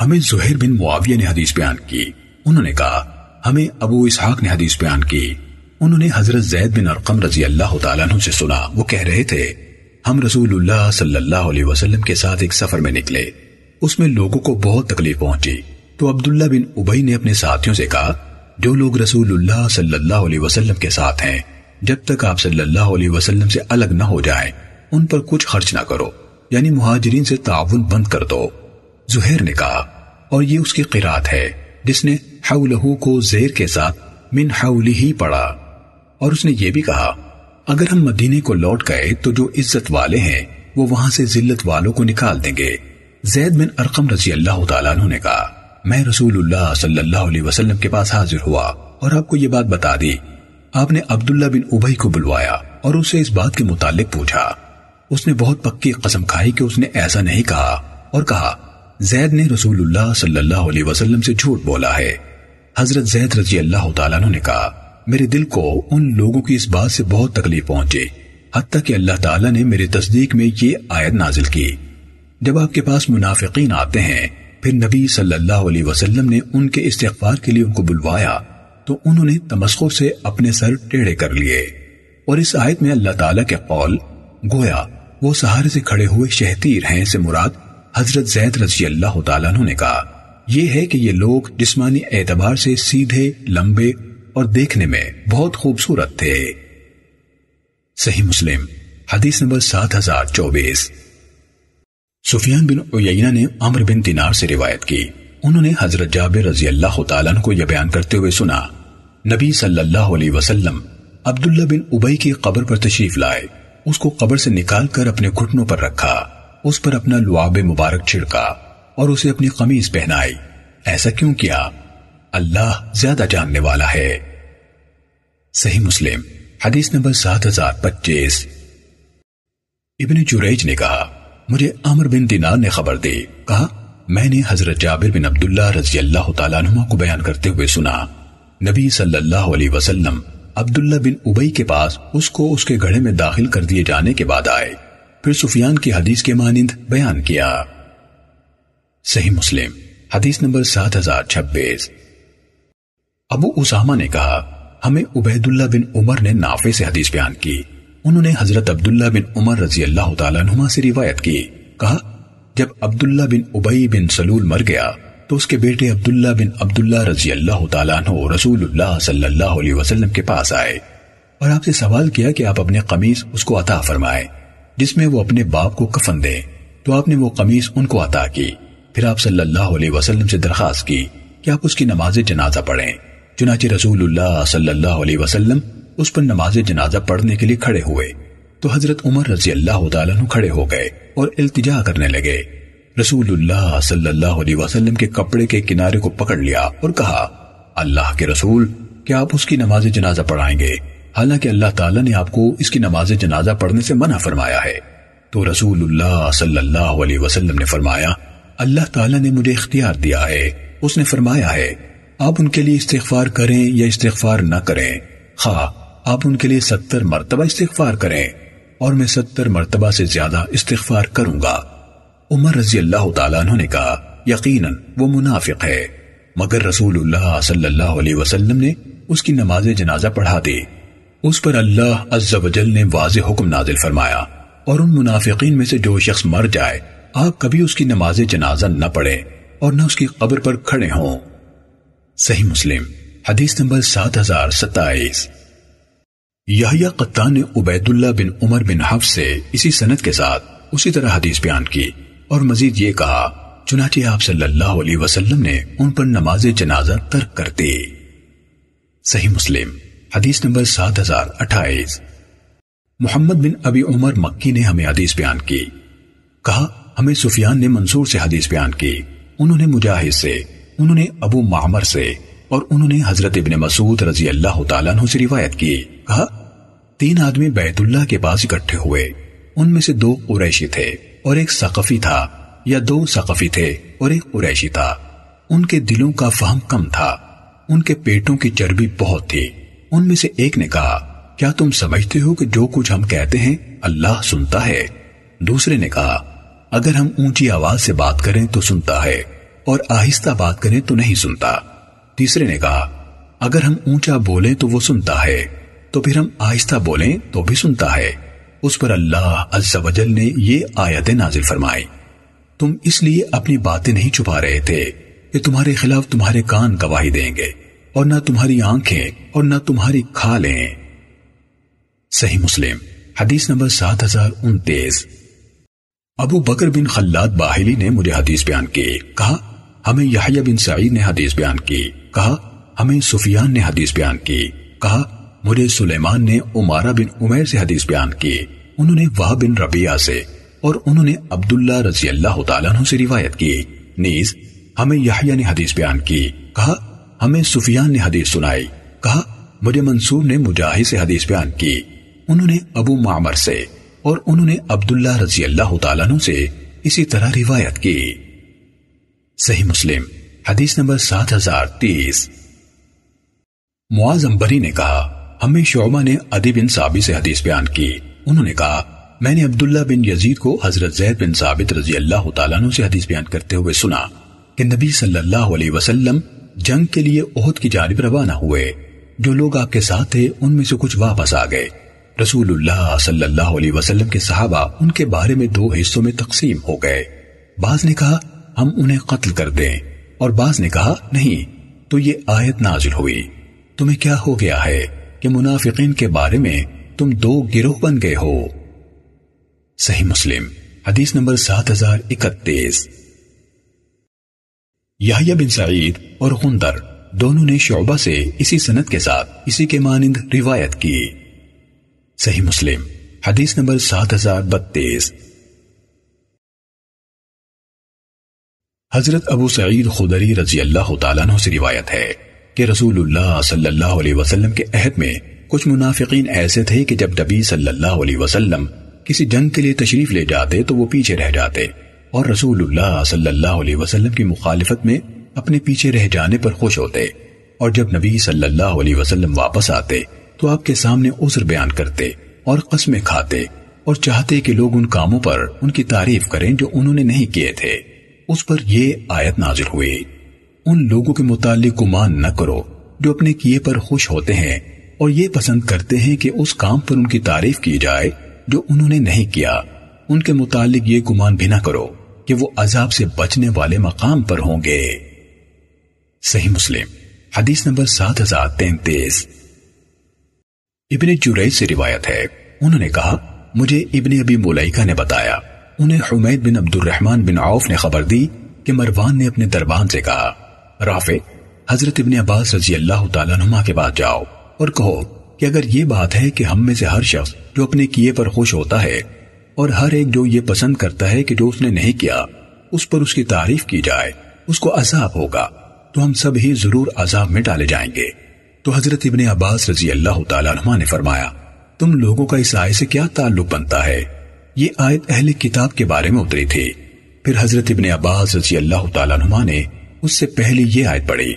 ہمیں زہر بن معاویہ نے حدیث بیان کی۔ انہوں نے کہا، ہمیں ابو اسحاق نے حدیث بیان کی۔ انہوں نے حضرت زید بن ارقم رضی اللہ تعالیٰ عنہ سے سنا۔ وہ کہہ رہے تھے، ہم رسول اللہ صلی اللہ علیہ وسلم کے ساتھ ایک سفر میں نکلے۔ اس میں لوگوں کو بہت تکلیف پہنچی۔ تو عبداللہ بن ابئی نے اپنے ساتھیوں سے کہا، جو لوگ رسول اللہ صلی اللہ علیہ وسلم کے ساتھ ہیں، جب تک آپ صلی اللہ علیہ وسلم سے الگ نہ ہو جائیں، ان پر کچھ خرچ نہ کرو۔ یعنی مہاجرین سے تعاون بند کر دو۔ زہیر نے کہا، اور یہ اس کی قرآت ہے جس نے حولہو کو زیر کے ساتھ من حولی ہی پڑا اور اس نے یہ بھی کہا، اگر ہم مدینے کو لوٹ گئے تو جو عزت والے ہیں، وہ وہاں سے ذلت والوں کو نکال دیں گے۔ زید بن ارقم رضی اللہ تعالیٰ عنہ نے کہا، میں رسول اللہ صلی اللہ علیہ وسلم کے پاس حاضر ہوا اور آپ کو یہ بات بتا دی۔ آپ نے عبداللہ بن ابئی کو بلوایا اور اسے اس بات کے متعلق پوچھا۔ اس نے بہت پکی قسم کھائی کہ اس نے ایسا نہیں کہا اور کہا زید نے رسول اللہ صلی اللہ علیہ وسلم سے جھوٹ بولا ہے۔ حضرت زید رضی اللہ تعالیٰ عنہ نے کہا، میرے دل کو ان لوگوں کی اس بات سے بہت تکلیف پہنچے حتیٰ کہ اللہ تعالیٰ نے میری تصدیق میں یہ آیت نازل کی۔ جب آپ کے پاس منافقین آتے ہیں، پھر نبی صلی اللہ علیہ وسلم نے ان کے استغفار کے لیے ان کو بلوایا، تو انہوں نے تمسخر سے اپنے سر ٹیڑے کر لیے۔ اور اس آیت میں اللہ تعالیٰ کے قول، گویا وہ سہارے سے کھڑے ہوئے شہتیر ہیں سے مراد حضرت زید رضی اللہ تعالیٰ عنہ نے کہا، یہ ہے کہ یہ لوگ جسمانی اعتبار سے سیدھے، لمبے اور دیکھنے میں بہت خوبصورت تھے۔ صحیح مسلم، حدیث نمبر سات ہزار چوبیس۔ سفیان بن عیینہ نے عمر بن دینار سے روایت کی۔ انہوں نے حضرت جابر رضی اللہ تعالیٰ کو یہ بیان کرتے ہوئے سنا، نبی صلی اللہ علیہ وسلم عبداللہ بن ابئی کی قبر پر تشریف لائے، اس کو قبر سے نکال کر اپنے گھٹنوں پر رکھا۔ اس پر اپنا لعاب مبارک چھڑکا اور اسے اپنی قمیض پہنائی۔ ایسا کیوں کیا؟ اللہ زیادہ جاننے والا ہے۔ صحیح مسلم، حدیث نمبر سات ہزار پچیس۔ ابن جریج نے کہا، مجھے عمر بن دینار نے خبر دی۔ کہا، میں نے حضرت جابر بن عبداللہ رضی اللہ تعالیٰ عنہ کو بیان کرتے ہوئے سنا۔ نبی صلی اللہ علیہ وسلم عبداللہ بن ابئی کے پاس اس کو اس کے گھڑے میں داخل کر دیے جانے کے بعد آئے۔ پھر سفیان کی حدیث کے مانند بیان کیا۔ صحیح مسلم، حدیث نمبر سات ہزار چھبیس۔ ابو اسامہ نے کہا، ہمیں عبید اللہ بن عمر نے نافع سے حدیث بیان کی۔ انہوں نے حضرت عبداللہ بن عمر رضی اللہ تعالیٰ عنہ سے روایت کی۔ کہا، جب عبداللہ بن عبی بن سلول مر گیا، تو اس کے بیٹے عبداللہ بن عبداللہ رضی اللہ تعالیٰ عنہ رسول اللہ صلی اللہ علیہ وسلم کے پاس آئے۔ اور آپ سے سوال کیا کہ آپ اپنے قمیص اس کو عطا فرمائے جس میں وہ اپنے باپ کو کفن دے، تو آپ نے وہ قمیص ان کو عطا کی۔ پھر آپ صلی اللہ علیہ وسلم سے درخواست کی کہ آپ اس کی نماز جنازہ پڑھیں۔ چنانچہ رسول اللہ صلی اللہ علیہ وسلم اس پر نماز جنازہ پڑھنے کے لیے کھڑے ہوئے۔ تو حضرت عمر رضی اللہ تعالیٰ کھڑے ہو گئے اور التجا کرنے لگے۔ رسول اللہ صلی اللہ علیہ وسلم کے کپڑے کے کنارے کو پکڑ لیا اور کہا، اللہ کے رسول، کیا آپ اس کی نماز جنازہ پڑھائیں گے؟ حالانکہ اللہ تعالیٰ نے آپ کو اس کی نماز جنازہ پڑھنے سے منع فرمایا ہے۔ تو رسول اللہ صلی اللہ علیہ وسلم نے فرمایا، اللہ تعالیٰ نے مجھے اختیار دیا ہے۔ اس نے فرمایا ہے، آپ ان کے لیے استغفار کریں یا استغفار نہ کریں۔ خواہ، آپ ان کے لیے ستر مرتبہ استغفار کریں اور میں ستر مرتبہ سے زیادہ استغفار کروں گا۔ عمر رضی اللہ تعالیٰ عنہ نے کہا، یقیناً وہ منافق ہے۔ مگر رسول اللہ صلی اللہ علیہ وسلم نے اس کی نماز جنازہ پڑھا دی۔ اس پر اللہ عز و جل نے واضح حکم نازل فرمایا اور ان منافقین میں سے جو شخص مر جائے، آپ کبھی اس کی نماز جنازہ نہ پڑھیں اور نہ اس کی قبر پر کھڑے ہوں۔ صحیح مسلم، حدیث نمبر سات ہزار ستائیس۔ یحییٰ قطان نے عبید اللہ بن عمر بن حفظ سے اسی سنت کے ساتھ اسی طرح حدیث بیان کی اور مزید یہ کہا، چنانچہ آپ صلی اللہ علیہ وسلم نے ان پر نماز جنازہ ترک کر دی۔ صحیح مسلم حدیث نمبر سات ہزار اٹھائیس۔ محمد بن ابی عمر مکی نے ہمیں حدیث بیان کی۔ کہا، ہمیں سفیان نے منصور سے حدیث بیان کی۔ انہوں نے مجاہد سے، انہوں نے ابو معمر سے اور انہوں نے حضرت ابن مسعود رضی اللہ تعالیٰ عنہ سے روایت کی۔ کہا، تین آدمی بیت اللہ کے پاس اکٹھے ہوئے۔ ان میں سے دو قریشی تھے اور ایک سقفی تھا یا دو سقفی تھے اور ایک قریشی تھا۔ ان کے دلوں کا فہم کم تھا۔ ان کے پیٹوں کی چربی بہت تھی۔ ان میں سے ایک نے کہا، کیا تم سمجھتے ہو کہ جو کچھ ہم کہتے ہیں اللہ سنتا ہے؟ دوسرے نے کہا، اگر ہم اونچی آواز سے بات کریں تو سنتا ہے اور آہستہ بات کریں تو نہیں سنتا۔ تیسرے نے کہا، اگر ہم اونچا بولیں تو وہ سنتا ہے، تو پھر ہم آہستہ بولیں تو بھی سنتا ہے۔ اس پر اللہ عز و جل نے یہ آیت نازل فرمائی تم اس لیے اپنی باتیں نہیں چھپا رہے تھے کہ تمہارے خلاف تمہارے کان گواہی دیں گے۔ اور نہ تمہاری آنکھیں اور نہ تمہاری کھالیں۔ صحیح مسلم، حدیث نمبر سات ہزار انتیس۔ ابو بکر بن خلاد باہلی نے مجھے حدیث بیان کی۔ کہا، ہمیں یحییٰ بن سعید نے حدیث بیان کی۔ کہا، ہمیں سفیان نے حدیث بیان کی۔ کہا، مجھے سلیمان نے عمارہ بن عمیر سے حدیث بیان کی۔ انہوں نے واہ بن ربیعہ سے اور انہوں نے عبداللہ رضی اللہ تعالیٰ عنہ سے روایت کی۔ نیز، ہمیں یحییٰ نے حدیث بیان کی۔ کہا ہمیں سفیان نے حدیث سنائی۔ کہا، مجھے منصور نے مجاہد سے حدیث بیان کی۔ انہوں نے ابو معمر سے اور انہوں نے عبداللہ رضی اللہ تعالیٰ عنہ سے اسی طرح روایت کی۔ صحیح مسلم، حدیث نمبر سات ہزار تیس۔ معاذ امبری نے کہا، ہمیں شعبہ نے عدی بن ثابی سے حدیث بیان کی۔ انہوں نے کہا، میں نے عبداللہ بن یزید کو حضرت زید بن ثابت رضی اللہ تعالیٰ عنہ سے حدیث بیان کرتے ہوئے سنا کہ نبی صلی اللہ علیہ وسلم جنگ کے لیے عہد کی جانب روانہ ہوئے۔ جو لوگ آپ کے ساتھ تھے، ان میں سے کچھ واپس آ گئے۔ رسول اللہ صلی اللہ علیہ وسلم کے صحابہ ان کے بارے میں دو حصوں میں تقسیم ہو گئے۔ بعض نے کہا، ہم انہیں قتل کر دیں۔ اور بعض نے کہا، نہیں، تو یہ آیت نازل ہوئی۔ تمہیں کیا ہو گیا ہے کہ منافقین کے بارے میں تم دو گروہ بن گئے ہو؟ صحیح مسلم، حدیث نمبر سات ہزار اکتیس۔ یحییٰ بن سعید اور غندر دونوں نے شعبہ سے اسی سنت کے ساتھ اسی کے مانند روایت کی۔ صحیح مسلم، حدیث نمبر سات ہزار بتیس۔ حضرت ابو سعید خدری رضی اللہ تعالیٰ عنہ سے روایت ہے کہ رسول اللہ صلی اللہ علیہ وسلم کے عہد میں کچھ منافقین ایسے تھے کہ جب نبی صلی اللہ علیہ وسلم کسی جنگ کے لیے تشریف لے جاتے تو وہ پیچھے رہ جاتے۔ اور رسول اللہ صلی اللہ علیہ وسلم کی مخالفت میں اپنے پیچھے رہ جانے پر خوش ہوتے اور جب نبی صلی اللہ علیہ وسلم واپس آتے تو آپ کے سامنے عذر بیان کرتے اور قسمیں کھاتے اور چاہتے کہ لوگ ان کاموں پر ان کی تعریف کریں جو انہوں نے نہیں کیے تھے۔ اس پر یہ آیت نازل ہوئی۔ ان لوگوں کے متعلق گمان نہ کرو جو اپنے کیے پر خوش ہوتے ہیں اور یہ پسند کرتے ہیں کہ اس کام پر ان کی تعریف کی جائے جو انہوں نے نہیں کیا۔ ان کے متعلق یہ گمان بھی نہ کرو۔ کہ وہ عذاب سے بچنے والے مقام پر ہوں گے۔ صحیح مسلم، حدیث نمبر سات ہزار تینتیس۔ ابن جرئی سے روایت ہے، انہوں نے کہا، مجھے ابن ابی ملائکہ نے بتایا۔ انہیں حمید بن عبد الرحمن بن عوف نے خبر دی کہ مروان نے اپنے دربان سے کہا، رافع، حضرت ابن عباس رضی اللہ تعالیٰ نما کے بعد جاؤ اور کہو کہ اگر یہ بات ہے کہ ہم میں سے ہر شخص جو اپنے کیے پر خوش ہوتا ہے اور ہر ایک جو یہ پسند کرتا ہے کہ جو اس نے نہیں کیا، اس پر اس کی تعریف کی جائے، اس کو عذاب ہوگا۔ تو ہم سب ہی ضرور عذاب میں ڈالے جائیں گے۔ تو حضرت ابن عباس رضی اللہ تعالیٰ عنہ نے فرمایا، تم لوگوں کا اس آئے سے کیا تعلق بنتا ہے؟ یہ آیت اہل کتاب کے بارے میں اتری تھی۔ پھر حضرت ابن عباس رضی اللہ تعالیٰ عنہ نے اس سے پہلی یہ آیت پڑھی،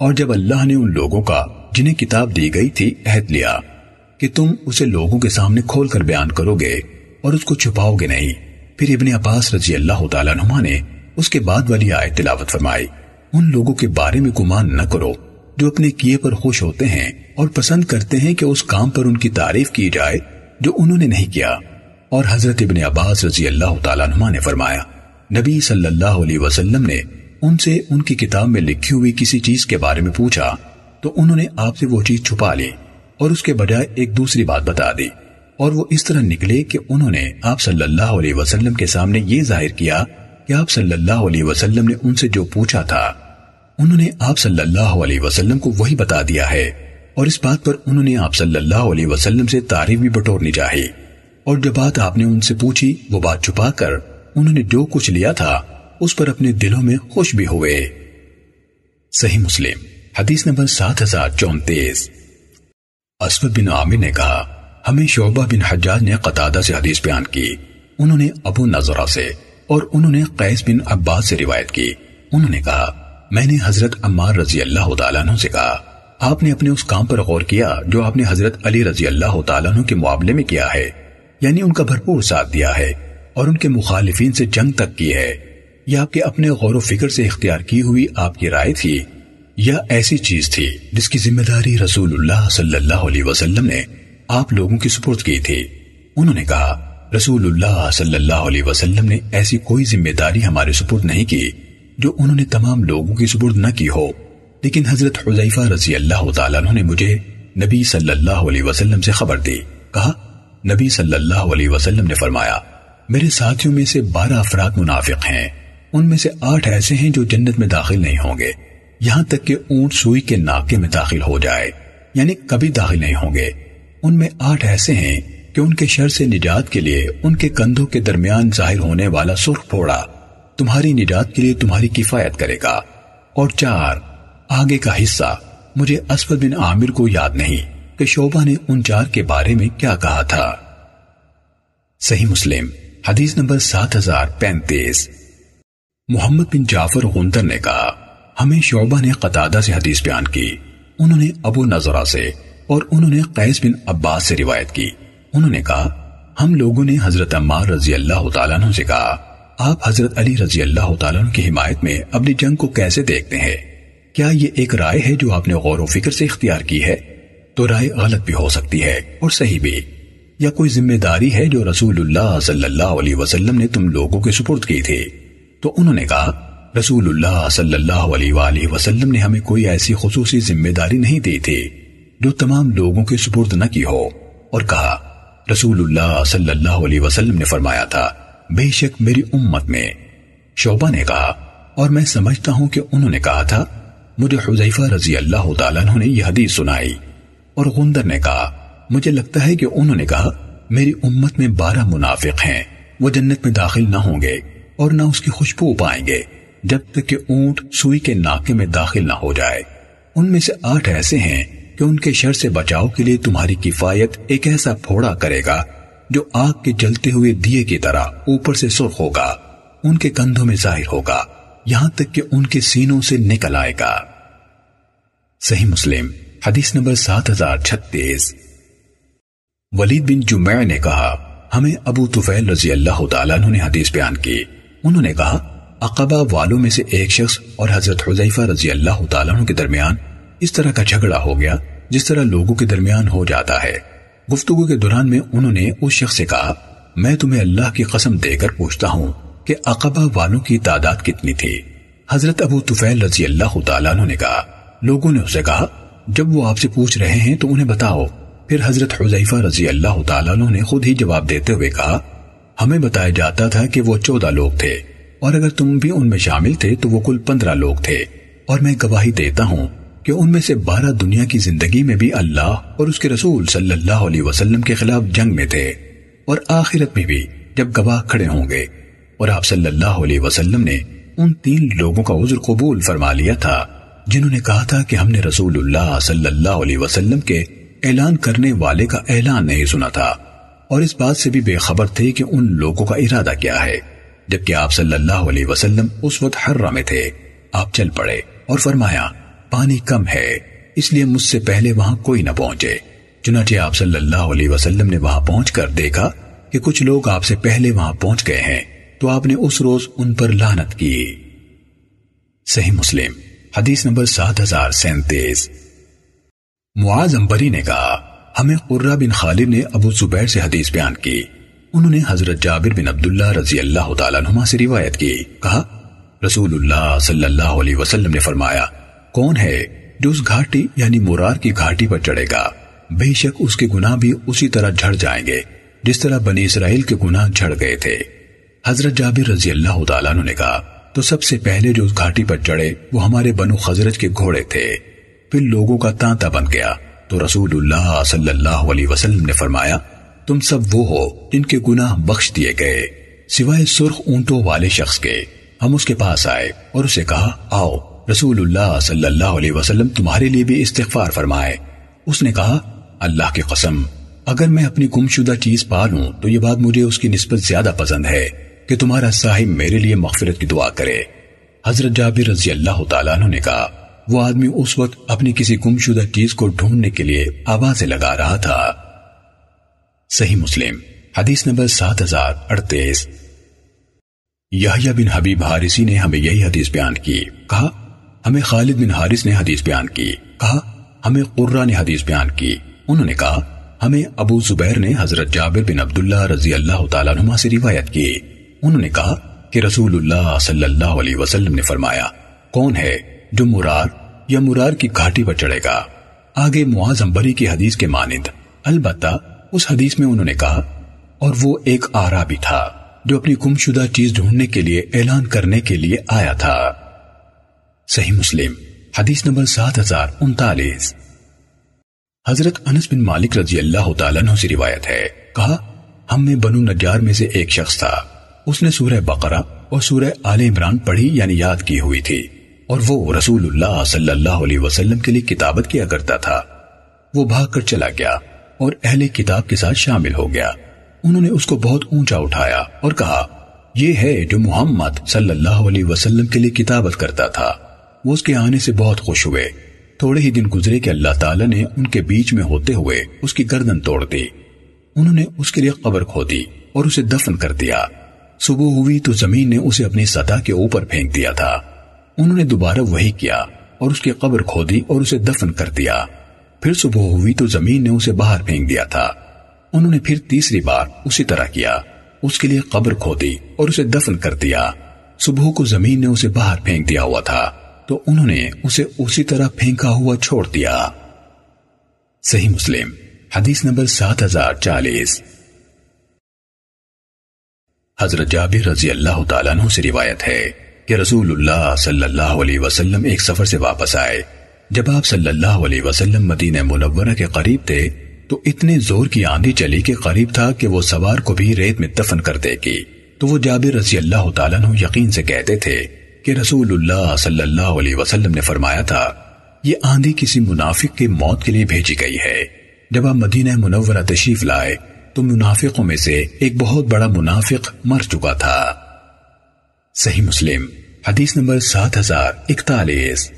اور جب اللہ نے ان لوگوں کا، جنہیں کتاب دی گئی تھی، عہد لیا کہ تم اسے لوگوں کے سامنے کھول کر بیان کرو گے اور اس کو چھپاؤ گے نہیں۔ پھر ابن عباس رضی اللہ تعالیٰ نما نے اس کے بعد والی آیت تلاوت فرمائی۔ ان لوگوں کے بارے میں گمان نہ کرو جو اپنے کیے پر خوش ہوتے ہیں اور پسند کرتے ہیں کہ اس کام پر ان کی تعریف کی جائے جو انہوں نے نہیں کیا۔ اور حضرت ابن عباس رضی اللہ تعالیٰ نما نے فرمایا، نبی صلی اللہ علیہ وسلم نے ان سے ان کی کتاب میں لکھی ہوئی کسی چیز کے بارے میں پوچھا، تو انہوں نے آپ سے وہ چیز چھپا لی اور اس کے بجائے ایک دوسری بات بتا دی۔ اور وہ اس طرح نکلے کہ انہوں نے آپ صلی اللہ علیہ وسلم کے سامنے یہ ظاہر کیا کہ آپ صلی اللہ علیہ وسلم نے ان سے جو پوچھا تھا، انہوں نے آپ صلی اللہ علیہ وسلم کو وہی بتا دیا ہے۔ اور اس بات پر انہوں نے آپ صلی اللہ علیہ وسلم سے تعریف بھی بٹورنی چاہی۔ اور جو بات آپ نے ان سے پوچھی، وہ بات چھپا کر انہوں نے جو کچھ لیا تھا، اس پر اپنے دلوں میں خوش بھی ہوئے۔ صحیح مسلم، حدیث نمبر سات ہزار چونتیس۔ اسود بن عامر نے کہا ہمیں شعبہ بن حجاج نے قطادہ سے حدیث بیان کی۔ انہوں نے ابو نظرہ سے اور انہوں نے قیس بن عباس سے روایت کی۔ انہوں نے کہا، میں نے حضرت عمار رضی اللہ تعالیٰ عنہ سے کہا، آپ نے اپنے اس کام پر غور کیا جو آپ نے حضرت علی رضی اللہ تعالیٰ عنہ کے معاملے میں کیا ہے۔ یعنی ان کا بھرپور ساتھ دیا ہے اور ان کے مخالفین سے جنگ تک کی ہے۔ یہ آپ کے اپنے غور و فکر سے اختیار کی ہوئی آپ کی رائے تھی یا ایسی چیز تھی جس کی ذمہ داری رسول اللہ صلی اللہ علیہ وسلم نے آپ لوگوں کی سپورٹ کی تھی۔ انہوں نے کہا، رسول اللہ صلی اللہ علیہ وسلم نے ایسی کوئی ذمہ داری ہمارے سپورٹ نہیں کی جو انہوں نے تمام لوگوں کی سپورٹ نہ کی ہو۔ لیکن حضرت حضیفہ رضی اللہ تعالیٰ نے مجھے نبی صلی اللہ علیہ وسلم سے خبر دی۔ کہا، نبی صلی اللہ علیہ وسلم نے فرمایا، میرے ساتھیوں میں سے بارہ افراد منافق ہیں۔ ان میں سے آٹھ ایسے ہیں جو جنت میں داخل نہیں ہوں گے۔ یہاں تک کہ اونٹ سوئی کے ناکے میں داخل ہو جائے یعنی کبھی داخل نہیں ہوں گے۔ ان میں آٹھ ایسے ہیں کہ ان کے شر سے نجات کے لیے ان کے کندھوں کے درمیان ظاہر ہونے والا سرخ پھوڑا تمہاری نجات کے لیے تمہاری کفایت کرے گا۔ اور چار، آگے کا حصہ، مجھے اسفد بن عامر کو یاد نہیں کہ شعبہ نے ان چار کے بارے میں کیا کہا تھا۔ صحیح مسلم، حدیث نمبر سات ہزار پینتیس۔ محمد بن جعفر غندر نے کہا، ہمیں شعبہ نے قطادہ سے حدیث بیان کی۔ انہوں نے ابو نظرہ سے اور انہوں نے قیس بن عباس سے روایت کی۔ انہوں نے کہا، ہم لوگوں نے حضرت عمار رضی اللہ تعالیٰ عنہ سے کہا، آپ حضرت علی رضی اللہ تعالیٰ عنہ کی حمایت میں اپنی جنگ کو کیسے دیکھتے ہیں؟ کیا یہ ایک رائے ہے جو آپ نے غور و فکر سے اختیار کی ہے؟ تو رائے غلط بھی ہو سکتی ہے اور صحیح بھی۔ یا کوئی ذمہ داری ہے جو رسول اللہ صلی اللہ علیہ وسلم نے تم لوگوں کے سپرد کی تھی؟ تو انہوں نے کہا، رسول اللہ صلی اللہ علیہ وآلہ وسلم نے ہمیں کوئی ایسی خصوصی ذمہ داری نہیں دی تھی۔ جو تمام لوگوں کے سپرد نہ کی ہو۔ اور کہا، رسول اللہ صلی اللہ علیہ وسلم نے فرمایا تھا، بے شک میری امت میں۔ شعبہ نے کہا، اور میں سمجھتا ہوں کہ انہوں نے کہا تھا، مجھے حضیفہ رضی اللہ تعالیٰ نے یہ حدیث سنائی۔ اور غندر نے کہا، مجھے لگتا ہے کہ انہوں نے کہا، میری امت میں بارہ منافق ہیں، وہ جنت میں داخل نہ ہوں گے، اور نہ اس کی خوشبو پائیں گے، جب تک کہ اونٹ سوئی کے ناکے میں داخل نہ ہو جائے۔ ان میں سے آٹھ ایسے ہیں کہ ان کے شر سے بچاؤ کے لیے تمہاری کفایت ایک ایسا پھوڑا کرے گا جو آگ کے جلتے ہوئے دیے کی طرح اوپر سے سرخ ہوگا، ان کے کندھوں میں ظاہر ہوگا، یہاں تک کہ ان کے سینوں سے نکل آئے گا۔ صحیح مسلم، حدیث نمبر سات ہزار چھتیس۔ ولید بن جمع نے کہا، ہمیں ابو طفیل رضی اللہ تعالیٰ نے حدیث بیان کی۔ انہوں نے کہا اقبا والوں میں سے ایک شخص اور حضرت حضیفہ رضی اللہ تعالیٰ کے درمیان اس طرح کا جھگڑا ہو گیا۔ جس طرح لوگوں کے درمیان ہو جاتا ہے۔ گفتگو کے دوران میں انہوں نے اس شخص سے کہا، میں تمہیں اللہ کی قسم دے کر پوچھتا ہوں کہ اقبا والوں کی تعداد کتنی تھی۔ حضرت ابو طفیل رضی اللہ تعالیٰ نے کہا، لوگوں نے اسے کہا، جب وہ آپ سے پوچھ رہے ہیں تو انہیں بتاؤ۔ پھر حضرت حضیفہ رضی اللہ تعالیٰ نے خود ہی جواب دیتے ہوئے کہا، ہمیں بتایا جاتا تھا کہ وہ چودہ لوگ تھے۔ اور اگر تم بھی ان میں شامل تھے تو وہ کل پندرہ لوگ تھے۔ اور میں گواہی دیتا ہوں کہ ان میں سے بارہ دنیا کی زندگی میں بھی اللہ اور اس کے رسول صلی اللہ علیہ وسلم کے خلاف جنگ میں تھے اور آخرت میں بھی جب گواہ کھڑے ہوں گے۔ اور آپ صلی اللہ علیہ وسلم نے ان تین لوگوں کا عذر قبول فرما لیا تھا جنہوں نے کہا تھا کہ ہم نے رسول اللہ صلی اللہ علیہ وسلم کے اعلان کرنے والے کا اعلان نہیں سنا تھا۔ اور اس بات سے بھی بے خبر تھے کہ ان لوگوں کا ارادہ کیا ہے۔ جبکہ آپ صلی اللہ علیہ وسلم اس وقت حرہ میں تھے۔ آپ چل پڑے اور فرمایا پانی کم ہے، اس لیے مجھ سے پہلے وہاں کوئی نہ پہنچے۔ چنانچہ آپ صلی اللہ علیہ وسلم نے وہاں پہنچ کر دیکھا کہ کچھ لوگ آپ سے پہلے وہاں پہنچ گئے ہیں، تو آپ نے اس روز ان پر لانت کی۔ صحیح مسلم، حدیث نمبر سات ہزار سینتیس۔ معاذ امبری نے کہا، ہمیں قرہ بن خالد نے ابو زبیر سے حدیث بیان کی۔ انہوں نے حضرت جابر بن عبداللہ رضی اللہ تعالیٰ نما سے روایت کی۔ کہا، رسول اللہ صلی اللہ علیہ وسلم نے فرمایا کون ہے جو اس گھاٹی یعنی مرار کی گھاٹی پر چڑھے گا؟ بے شک اس کے گناہ بھی اسی طرح جھڑ جائیں گے، جس طرح بنی اسرائیل کے گناہ جھڑ گئے تھے۔ حضرت جابر رضی اللہ تعالیٰ نے کہا، تو سب سے پہلے جو اس گھاٹی پر چڑھے، وہ ہمارے بنو خزرج کے گھوڑے تھے۔ پھر لوگوں کا تانتا بن گیا۔ تو رسول اللہ صلی اللہ علیہ وسلم نے فرمایا، تم سب وہ ہو جن کے گناہ بخش دیے گئے، سوائے سرخ اونٹوں والے شخص کے۔ ہم اس کے پاس آئے اور اسے کہا، آؤ رسول اللہ صلی اللہ علیہ وسلم تمہارے لیے بھی استغفار فرمائے۔ اس نے کہا، اللہ کی قسم، اگر میں اپنی گم شدہ چیز پالوں تو یہ بات مجھے اس کی نسبت زیادہ پسند ہے کہ تمہارا صاحب میرے لیے مغفرت کی دعا کرے۔ حضرت جابر رضی اللہ تعالیٰ عنہ نے کہا، وہ آدمی اس وقت اپنی کسی گم شدہ چیز کو ڈھونڈنے کے لیے آوازیں لگا رہا تھا۔ صحیح مسلم، حدیث نمبر سات ہزار اڑتیس۔ بن حبیب حارسی نے ہمیں یہی حدیث بیان کی۔ کہا ہمیں خالد بن حارث نے حدیث بیان کی۔ کہا، ہمیں قرہ نے حدیث بیان کی۔ انہوں نے کہا، ہمیں ابو زبیر نے حضرت جابر بن عبداللہ رضی اللہ تعالیٰ عنہ سے روایت کی۔ انہوں نے کہا کہ رسول اللہ صلی اللہ علیہ وسلم نے فرمایا، کون ہے جو مرار یا مرار کی گھاٹی پر چڑھے گا؟ آگے معاذ بری کی حدیث کے مانند، البتہ اس حدیث میں انہوں نے کہا، اور وہ ایک آرا بھی تھا جو اپنی گم شدہ چیز ڈھونڈنے کے لیے اعلان کرنے کے لیے آیا تھا۔ صحیح مسلم، حدیث نمبر سات ہزار انتالیس۔ حضرت انس بن مالک رضی اللہ تعالیٰ عنہ سے روایت ہے، کہا، ہم میں بنو نجار میں سے ایک شخص تھا۔ اس نے سورہ بقرہ اور سورہ آل عمران پڑھی یعنی یاد کی ہوئی تھی۔ اور وہ رسول اللہ صلی اللہ علیہ وسلم کے لیے کتابت کیا کرتا تھا۔ وہ بھاگ کر چلا گیا اور اہل کتاب کے ساتھ شامل ہو گیا۔ انہوں نے اس کو بہت اونچا اٹھایا اور کہا، یہ ہے جو محمد صلی اللہ علیہ وسلم کے لیے کتابت کرتا تھا۔ وہ اس کے آنے سے بہت خوش ہوئے۔ تھوڑے ہی دن گزرے کہ اللہ تعالیٰ نے ان کے بیچ میں ہوتے ہوئے اس کی گردن توڑ دی۔ انہوں نے اس کے لیے قبر کھو دی اور اسے دفن کر دیا۔ صبح ہوئی تو زمین نے اسے اپنی سطح کے اوپر پھینک دیا تھا۔ انہوں نے دوبارہ وہی کیا اور اس کی قبر کھو دی اور اسے دفن کر دیا۔ پھر صبح ہوئی تو زمین نے اسے باہر پھینک دیا تھا۔ انہوں نے پھر تیسری بار اسی طرح کیا۔ اس کے لیے قبر کھو دی اور اسے دفن کر دیا۔ صبح کو زمین نے اسے باہر پھینک دیا ہوا تھا۔ تو انہوں نے اسے اسی طرح پھینکا ہوا چھوڑ دیا۔ صحیح مسلم، حدیث نمبر سات ہزار چالیس۔ حضرت جابر رضی اللہ تعالیٰ عنہ سے روایت ہے کہ رسول اللہ صلی اللہ علیہ وسلم ایک سفر سے واپس آئے۔ جب آپ صلی اللہ علیہ وسلم مدینہ منورہ کے قریب تھے، تو اتنے زور کی آندھی چلی کہ قریب تھا کہ وہ سوار کو بھی ریت میں دفن کر دے گی۔ تو وہ جابر رضی اللہ تعالیٰ عنہ یقین سے کہتے تھے کہ رسول اللہ صلی اللہ علیہ وسلم نے فرمایا تھا، یہ آندھی کسی منافق کی موت کے لیے بھیجی گئی ہے۔ جب آپ مدینہ منورہ تشریف لائے، تو منافقوں میں سے ایک بہت بڑا منافق مر چکا تھا۔ صحیح مسلم، حدیث نمبر سات ہزار اکتالیس۔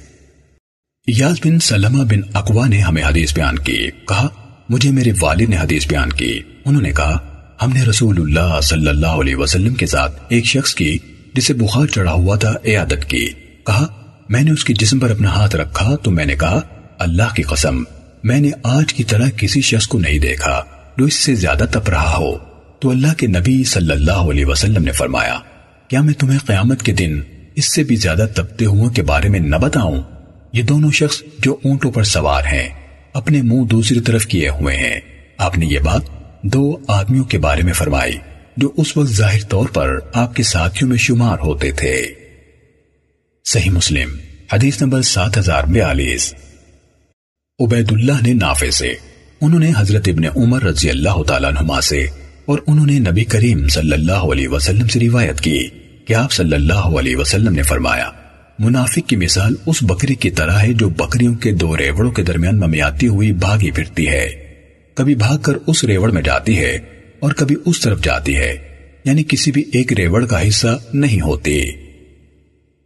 یاز بن سلمہ بن اقوا نے ہمیں حدیث بیان کی۔ کہا، مجھے میرے والد نے حدیث بیان کی۔ انہوں نے کہا، ہم نے رسول اللہ صلی اللہ علیہ وسلم کے ساتھ ایک شخص کی جسے بخار چڑھا ہوا تھا عیادت کی۔ کہا، میں نے اس کی جسم پر اپنا ہاتھ رکھا تو میں نے کہا، اللہ کی قسم، میں نے آج کی طرح کسی شخص کو نہیں دیکھا جو اس سے زیادہ تپ رہا ہو۔ تو اللہ کے نبی صلی اللہ علیہ وسلم نے فرمایا، کیا میں تمہیں قیامت کے دن اس سے بھی زیادہ تپتے ہوا کے بارے میں نہ بتاؤں؟ یہ دونوں شخص جو اونٹوں پر سوار ہیں، اپنے منہ دوسری طرف کیے ہوئے ہیں۔ آپ نے یہ بات دو آدمیوں کے بارے میں فرمائی۔ جو اس وقت ظاہر طور پر آپ کے ساتھیوں میں شمار ہوتے تھے۔ صحیح مسلم، حدیث نمبر سات ہزار بیالیس۔ عبید اللہ نے نافع سے، انہوں نے حضرت ابن عمر رضی اللہ تعالیٰ نما سے، اور انہوں نے نبی کریم صلی اللہ علیہ وسلم سے روایت کی کہ آپ صلی اللہ علیہ وسلم نے فرمایا، منافق کی مثال اس بکری کی طرح ہے جو بکریوں کے دو ریوڑوں کے درمیان ممیاتی ہوئی بھاگی پھرتی ہے۔ کبھی بھاگ کر اس ریوڑ میں جاتی ہے اور کبھی اس طرف جاتی ہے یعنی کسی بھی ایک ریوڑ کا حصہ نہیں ہوتی۔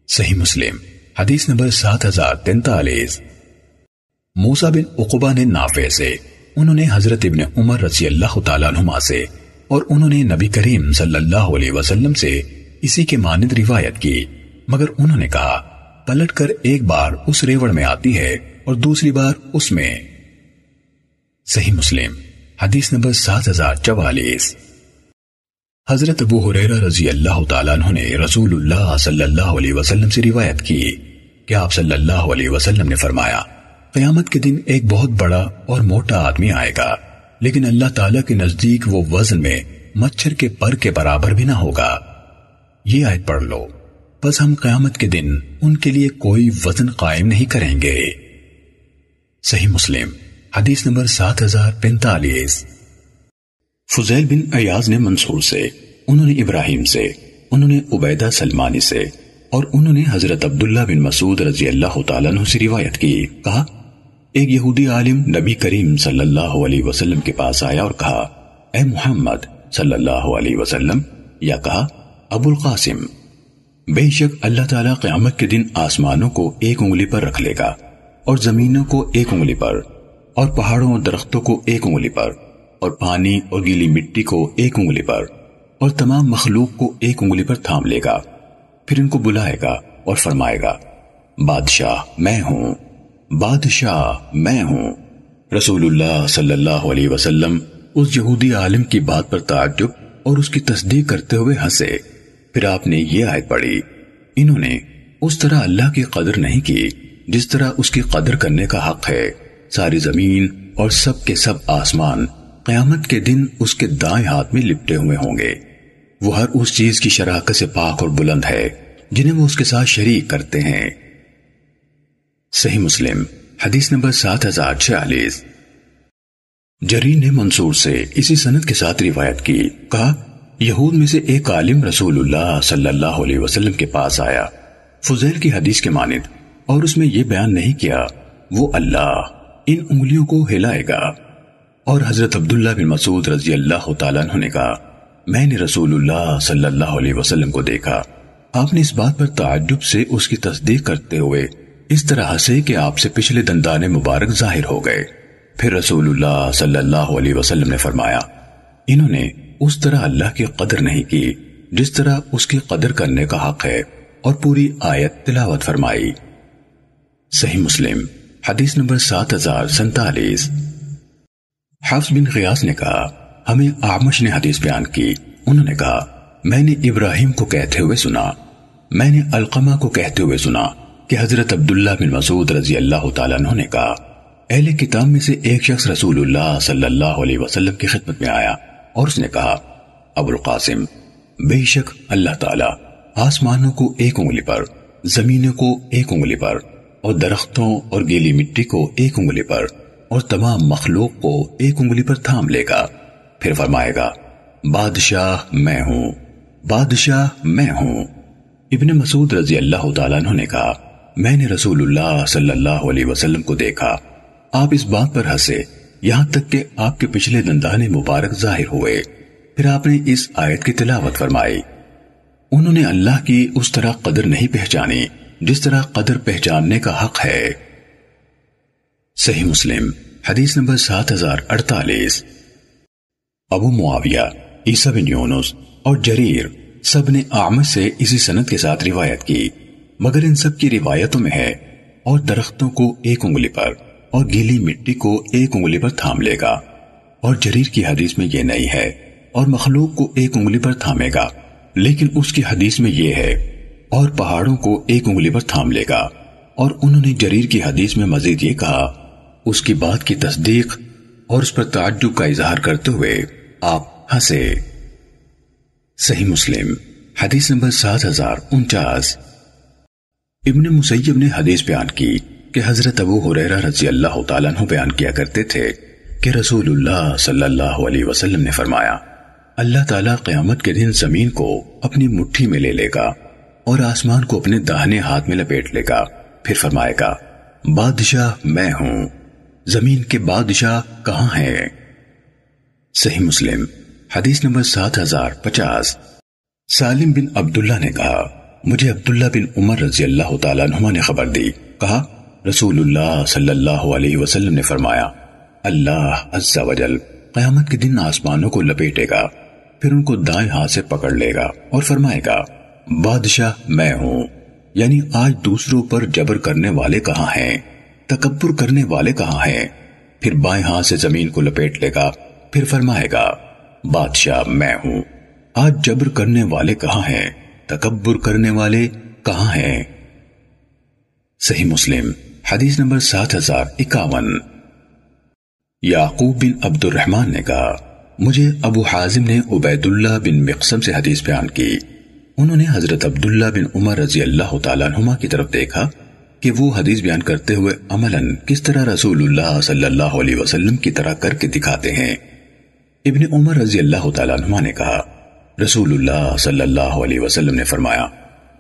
صحیح مسلم، حدیث نمبر سات ہزار تینتالیس۔ موسا بن اقبا نے نافع سے انہوں نے حضرت ابن عمر رضی اللہ تعالیٰ عنہما سے اور انہوں نے نبی کریم صلی اللہ علیہ وسلم سے اسی کے مانند روایت کی، مگر انہوں نے کہا، پلٹ کر ایک بار اس ریوڑ میں آتی ہے اور دوسری بار اس میں۔ صحیح مسلم حدیث نمبر سات ہزار چوالیس۔ حضرت ابو حریرہ رضی اللہ تعالیٰ عنہ نے رسول اللہ صلی اللہ علیہ وسلم سے روایت کی کہ آپ صلی اللہ علیہ وسلم نے فرمایا، قیامت کے دن ایک بہت بڑا اور موٹا آدمی آئے گا، لیکن اللہ تعالیٰ کے نزدیک وہ وزن میں مچھر کے پر کے برابر بھی نہ ہوگا۔ یہ آیت پڑھ لو۔ بس ہم قیامت کے دن ان کے لیے کوئی وزن قائم نہیں کریں گے۔ صحیح مسلم۔ حدیث نمبر سات ہزار پینتالیس۔ فضیل بن ایاز نے منصور سے، انہوں نے ابراہیم سے، انہوں نے عبیدہ سلمانی سے اور انہوں نے حضرت عبداللہ بن مسعود رضی اللہ تعالیٰ عنہ سے روایت کی۔ کہا، ایک یہودی عالم نبی کریم صلی اللہ علیہ وسلم کے پاس آیا اور کہا، اے محمد صلی اللہ علیہ وسلم، یا کہا، ابو القاسم، بے شک اللہ تعالیٰ قیامت کے دن آسمانوں کو ایک انگلی پر رکھ لے گا اور زمینوں کو ایک انگلی پر۔ اور پہاڑوں اور درختوں کو ایک انگلی پر، اور پانی اور گیلی مٹی کو ایک انگلی پر، اور تمام مخلوق کو ایک انگلی پر تھام لے گا۔ پھر ان کو بلائے گا اور فرمائے گا، بادشاہ میں ہوں، بادشاہ میں ہوں۔ رسول اللہ صلی اللہ علیہ وسلم اس یہودی عالم کی بات پر تعجب اور اس کی تصدیق کرتے ہوئے ہنسے۔ پھر آپ نے یہ آیت پڑھی، انہوں نے اس طرح اللہ کی قدر نہیں کی جس طرح اس کی قدر کرنے کا حق ہے۔ ساری زمین اور سب کے سب آسمان قیامت کے دن اس کے دائیں ہاتھ میں لپٹے ہوئے ہوں گے۔ وہ ہر اس چیز کی شراکت سے پاک اور بلند ہے جنہیں وہ اس کے ساتھ شریک کرتے ہیں۔ صحیح مسلم، حدیث نمبر سات ہزار چھیالیس۔ جری نے منصور سے اسی سنت کے ساتھ روایت کی، کہا، یہود میں سے ایک عالم رسول اللہ صلی اللہ علیہ وسلم کے پاس آیا۔ فضیل کی حدیث کے مانند، اور اس میں یہ بیان نہیں کیا، وہ اللہ۔ ان انگلیوں کو ہلائے گا۔ اور حضرت عبداللہ بن مسعود رضی اللہ تعالیٰ عنہ نے کہا، میں نے رسول اللہ صلی اللہ علیہ وسلم کو دیکھا۔ آپ نے اس بات پر تعجب سے اس کی تصدیق کرتے ہوئے اس طرح ہسے کہ آپ سے پچھلے دندان مبارک ظاہر ہو گئے۔ پھر رسول اللہ صلی اللہ علیہ وسلم نے فرمایا، انہوں نے اس طرح اللہ کی قدر نہیں کی، جس طرح اس کی قدر کرنے کا حق ہے، اور پوری آیت تلاوت فرمائی۔ صحیح مسلم۔ حدیث نمبر سات ہزار سنتالیس۔ حفظ بن غیاس نے کہا، ہمیں آمش نے حدیث بیان کی۔ انہوں نے کہا، میں نے ابراہیم کو کہتے ہوئے سنا۔ میں نے القمہ کو کہتے ہوئے سنا کہ حضرت عبداللہ بن مسعود رضی اللہ تعالیٰ عنہ نے کہا، اہل کتاب میں سے ایک شخص رسول اللہ صلی اللہ علیہ وسلم کی خدمت میں آیا اور اس نے کہا، ابو القاسم، بے شک اللہ تعالیٰ آسمانوں کو ایک انگلی پر، زمینوں کو ایک انگلی پر اور درختوں اور گیلی مٹی کو ایک انگلی پر اور تمام مخلوق کو ایک انگلی پر تھام لے گا۔ پھر فرمائے گا، بادشاہ میں ہوں، بادشاہ میں ہوں۔ ابن مسعود رضی اللہ تعالیٰ عنہ نے کہا، میں نے رسول اللہ صلی اللہ علیہ وسلم کو دیکھا۔ آپ اس بات پر ہنسے، یہاں تک کہ آپ کے پچھلے دندان مبارک ظاہر ہوئے۔ پھر آپ نے اس آیت کی تلاوت فرمائی۔ انہوں نے اللہ کی اس طرح قدر نہیں پہچانی۔ جس طرح قدر پہچاننے کا حق ہے۔ صحیح مسلم، حدیث نمبر سات ہزار اڑتالیس۔ ابو معاویہ، عیسیٰ بن یونس اور جریر سب نے آمد سے اسی سنت کے ساتھ روایت کی، مگر ان سب کی روایتوں میں ہے۔ اور درختوں کو ایک انگلی پر اور گیلی مٹی کو ایک انگلی پر تھام لے گا۔ اور جریر کی حدیث میں یہ نہیں ہے اور مخلوق کو ایک انگلی پر تھامے گا، لیکن اس کی حدیث میں یہ ہے۔ اور پہاڑوں کو ایک انگلی پر تھام لے گا۔ اور انہوں نے جریر کی حدیث میں مزید یہ کہا، اس کی بات کی تصدیق اور اس پر تعجب کا اظہار کرتے ہوئے آپ ہنسے۔ صحیح مسلم، حدیث نمبر سات ہزار انچاس۔ ابن مسیب نے حدیث بیان کی کہ حضرت ابو حریرہ رضی اللہ تعالیٰ عنہ بیان کیا کرتے تھے کہ رسول اللہ صلی اللہ علیہ وسلم نے فرمایا، اللہ تعالیٰ قیامت کے دن زمین کو اپنی مٹھی میں لے لے گا۔ اور آسمان کو اپنے داہنے ہاتھ میں لپیٹ لے گا۔ پھر فرمائے گا، بادشاہ میں ہوں۔ زمین کے بادشاہ کہاں ہیں؟ صحیح مسلم، حدیث نمبر سات ہزار پچاس۔ سالم بن عبداللہ نے کہا، مجھے عبداللہ بن عمر رضی اللہ تعالیٰ عنہ نے خبر دی۔ کہا، رسول اللہ صلی اللہ علیہ وسلم نے فرمایا، اللہ عز و جل قیامت کے دن آسمانوں کو لپیٹے گا، پھر ان کو دائیں ہاتھ سے پکڑ لے گا اور فرمائے گا بادشاہ میں ہوں یعنی آج دوسروں پر جبر کرنے والے کہاں ہیں؟ تکبر کرنے والے کہاں ہیں؟ پھر بائیں ہاتھ سے زمین کو لپیٹ لے گا، پھر فرمائے گا، بادشاہ میں ہوں۔ آج جبر کرنے والے کہاں ہیں؟ تکبر کرنے والے کہاں ہیں؟ صحیح مسلم، حدیث نمبر سات ہزار اکاون۔ یعقوب بن عبد الرحمن نے کہا، مجھے ابو حازم نے عبید اللہ بن مقسم سے حدیث بیان کی۔ انہوں نے حضرت عبداللہ بن عمر رضی اللہ تعالیٰ عنہما کی طرف دیکھا کہ وہ حدیث بیان کرتے ہوئے عملاً کس طرح رسول اللہ صلی اللہ علیہ وسلم کی طرح کر کے دکھاتے ہیں۔ ابن عمر رضی اللہ تعالیٰ عنہما نے کہا، رسول اللہ صلی اللہ علیہ وسلم نے فرمایا،